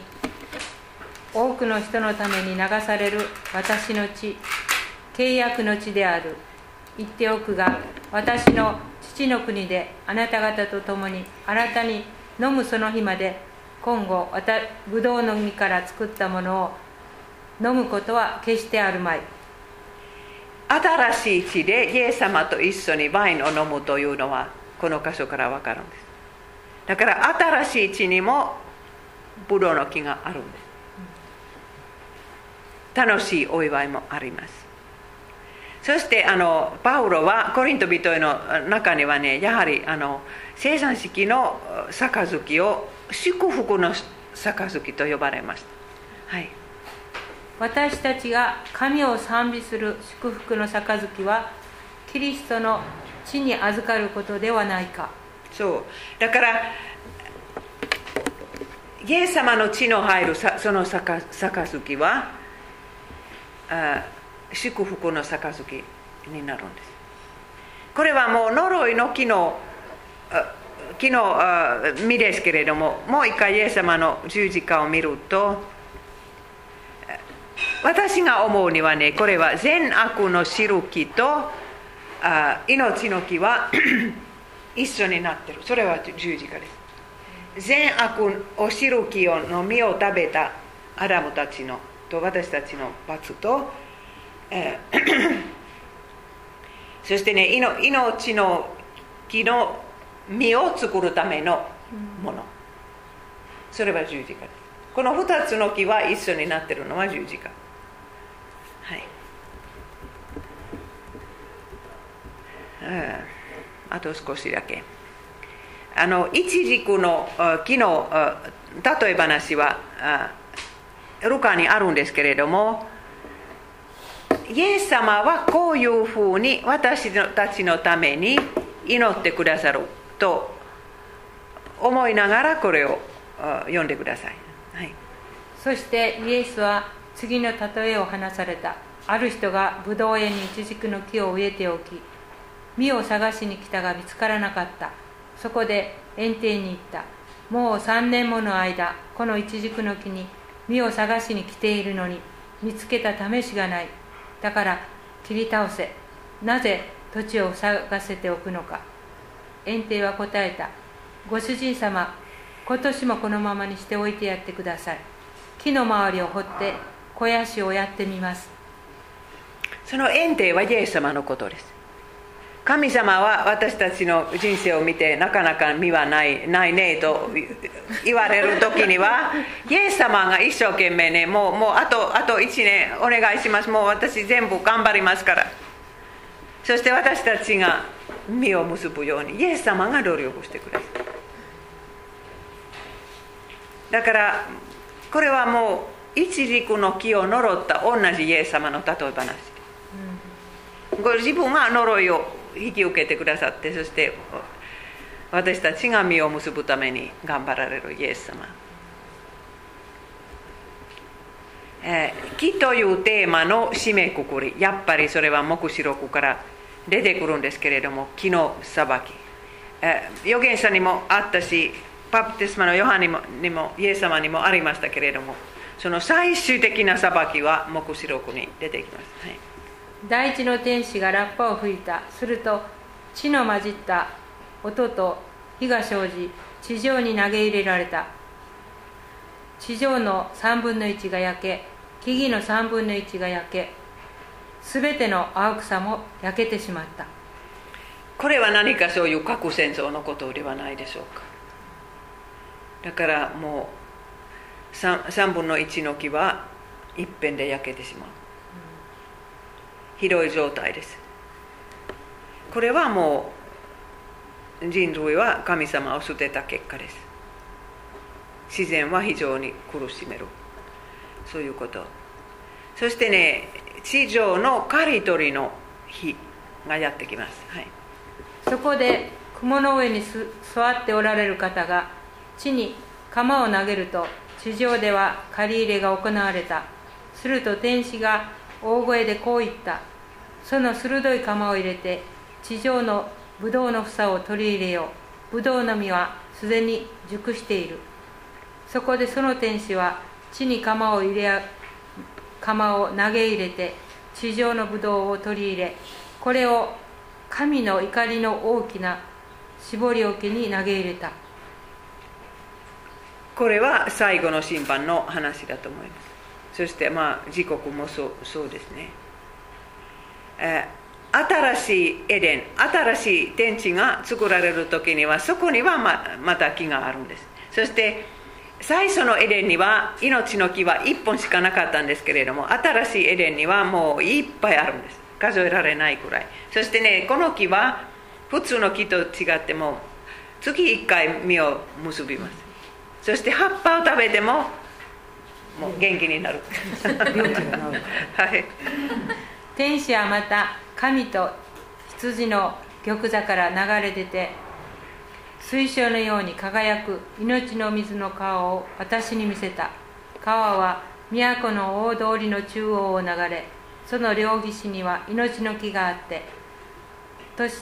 多くの人のために流される私の血。契約の地である。言っておくが私の父の国であなた方と共に新たに飲むその日まで今後ぶどうの実から作ったものを飲むことは決してあるまい。新しい地でイエス様と一緒にワインを飲むというのはこの箇所から分かるんです。だから新しい地にもブドウの木があるんです。楽しいお祝いもあります。そしてあのパウロはコリント人への中にはねやはりあの生産式の杯を祝福の杯と呼ばれました、はい、私たちが神を賛美する祝福の杯はキリストの地に預かることではないか。そう。だからイエス様の血の入るその杯はあ祝福の杯になるんです。これはもう呪いの木の木の実ですけれどももう一回イエス様の十字架を見ると私が思うにはねこれは善悪の知る木と命の木は 一緒になってる。それは十字架です。善悪を知る木の実を食べたアダムたちのと私たちの罰とそしてね命の木の実を作るためのもの、それは十字架この2つの木は一緒になってるのは十字架。はい。ああと少しだけ。あの一軸の木の例え話はルカにあるんですけれどもイエス様はこういうふうに私たちのために祈ってくださると思いながらこれを読んでください、はい、そしてイエスは次の例えを話された。ある人がブドウ園にイチジクの木を植えておき実を探しに来たが見つからなかった。そこで園庭に行った。もう3年もの間このイチジクの木に実を探しに来ているのに見つけた試しがない。だから切り倒せ。なぜ土地を塞がせておくのか。園庭は答えた。ご主人様今年もこのままにしておいてやってください。木の周りを掘って肥やしをやってみます。その園庭はイエス様のことです。神様は私たちの人生を見てなかなか実はないないねと言われる時には イエス様が一生懸命ねもうもうあとあと1年お願いします。もう私全部頑張りますから。そして私たちが実を結ぶようにイエス様が努力してくださいだからこれはもう一軸の木を呪った同じイエス様の例え話、ご自分は呪いを引き受けてくださってそして私たちが実を結ぶために頑張られるイエス様、え、木というテーマの締めくくりやっぱりそれは黙示録から出てくるんですけれども木の裁き、え、預言者にもあったしパプテスマのヨハンにもにもイエス様にもありましたけれどもその最終的な裁きは黙示録に出てきます、はい、第一の天使がラッパを吹いた。すると血の混じった音と火が生じ地上に投げ入れられた。地上の3分の1が焼け木々の3分の1が焼けすべての青草も焼けてしまった。これは何かそういう核戦争のことではないでしょうか。だからもう 3, 3分の1の木は一遍で焼けてしまう、ひどい状態です。これはもう人類は神様を捨てた結果です。自然は非常に苦しめるそういうこと。そしてね地上の刈り取りの日がやってきます、はい、そこで雲の上に座っておられる方が地に鎌を投げると地上では借り入れが行われた。すると天使が大声でこう言った。その鋭い鎌を入れて地上のブドウの房を取り入れよう。ブドウの実はすでに熟している。そこでその天使は地に鎌を入れ鎌を投げ入れて地上のブドウを取り入れこれを神の怒りの大きな絞り桶に投げ入れた。これは最後の審判の話だと思います。そしてまあ時刻もそうそうですね、新しいエデン新しい天地が作られる時にはそこにはままた木があるんです。そして最初のエデンには命の木は1本しかなかったんですけれども新しいエデンにはもういっぱいあるんです。数えられないくらい。そしてねこの木は普通の木と違っても月1回実を結びます。そして葉っぱを食べてももう 元気になる。はい、天使はまた神と羊の玉座から流れ出て水晶のように輝く命の水の川を私に見せた。川は都の大通りの中央を流れその両岸には命の木があって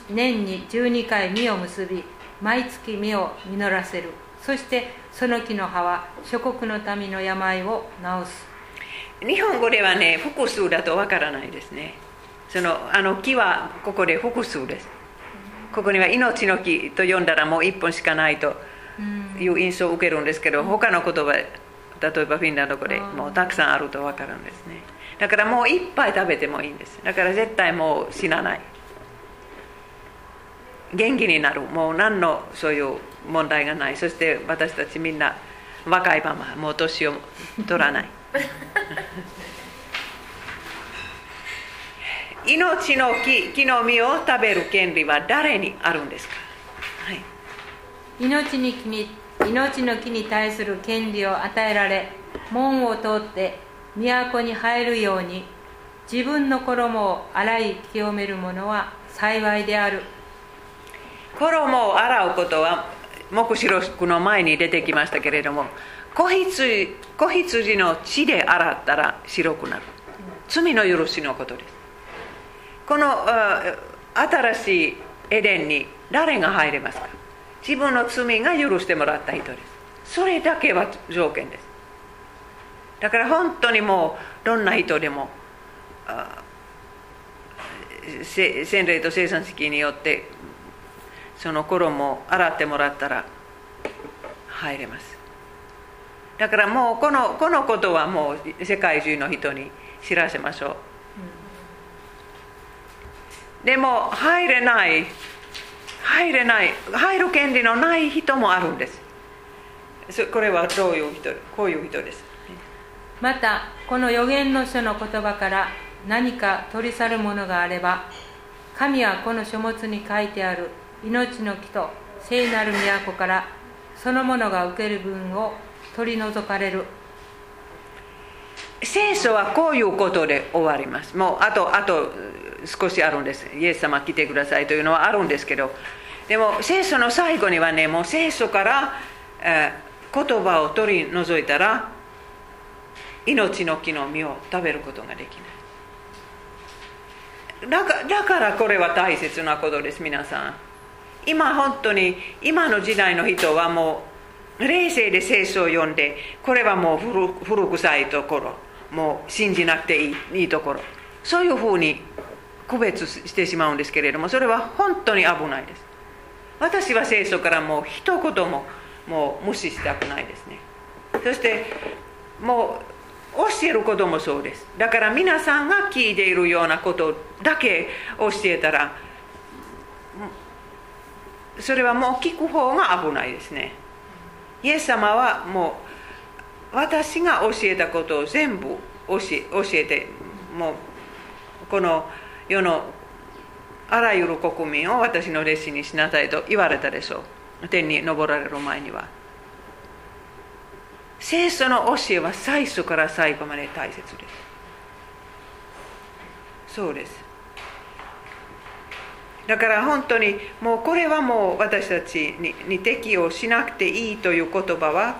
年に12回実を結び毎月実を実らせる。そしてその木の葉は諸国の民の病を治す。日本語ではね複数だとわからないですね。そのあの木はここで複数です。ここには命の木と呼んだらもう一本しかないという印象を受けるんですけど他の言葉例えばフィンランド語でもうたくさんあると分かるんですね。だからもういっぱい食べてもいいんです。だから絶対もう死なない。元気になる。もう何のそういう問題がない。そして私たちみんな若いままもう年を取らない 命の木木の実を食べる権利は誰にあるんですか、はい、命に木に命の木に対する権利を与えられ門を通って都に入るように自分の衣を洗い清める者は幸いである。衣を洗うことは黙示録の前に出てきましたけれども子羊子羊の血で洗ったら白くなる。罪の許しのことです。この新しいエデンに誰が入れますか？自分の罪が許してもらった人です。それだけは条件です。だから本当にもうどんな人でも洗礼と生産式によってその衣を洗ってもらったら入れます。だからもうこのこのことはもう世界中の人に知らせましょう。でも入れない入れない入る権利のない人もあるんです。そこれはどういう人こういう人です。またこの預言の書の言葉から何か取り去るものがあれば神はこの書物に書いてある命の木と聖なる都からそのものが受ける分を取り除かれる。聖書はこういうことで終わります。もうあとあと少しあるんです。イエス様来てくださいというのはあるんですけど。でも聖書の最後にはねもう聖書から、えー言葉を取り除いたら命の木の実を食べることができない。だかだからこれは大切なことです皆さん。今本当に今の時代の人はもう冷静で聖書を読んでこれはもう古臭いところもう信じなくていいいいところ。そういうふうに区別してしまうんですけれどもそれは本当に危ないです。私は聖書からもう一言ももう無視したくないですね。そしてもう教えることもそうです。だから皆さんが聞いているようなことだけ教えたらそれはもう聞く方が危ないですね。イエス様はもう私が教えたことを全部教え教えてもうこの世のあらゆる国民を私の弟子にしなさいと言われたでしょう。天に昇られる前には。聖書の教えは最初から最後まで大切です。そうです。だから本当にもうこれはもう私たちにに適用しなくていいという言葉は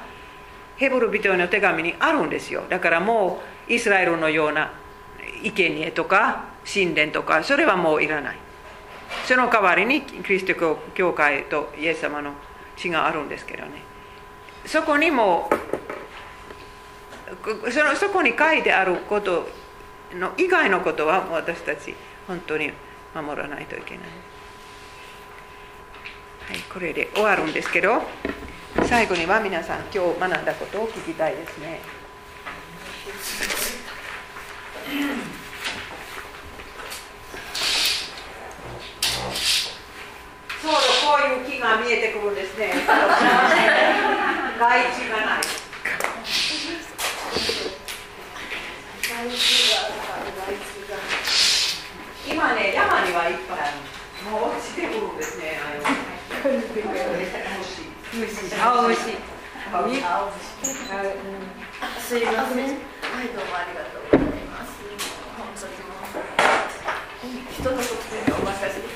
ヘブル人への手紙にあるんですよ。だからもうイスラエルのような生贄とか神殿とかそれはもういらない。その代わりにキリスト教会とイエス様の血があるんですけどね。そこにもそのそこに書いてあることの以外のことは私たち本当に守らないといけない。はい、これで終わるんですけど最後には皆さん今日学んだことを聞きたいですね。そうこういう木が見えてくるんですね。外地がない。今ね、山にはいっぱいある、もう落ちてくるんですね、あの、美味しい。美味。すい。ません。はい、どうもありがとうござい。ます。本当にもう、人の特典がお任せ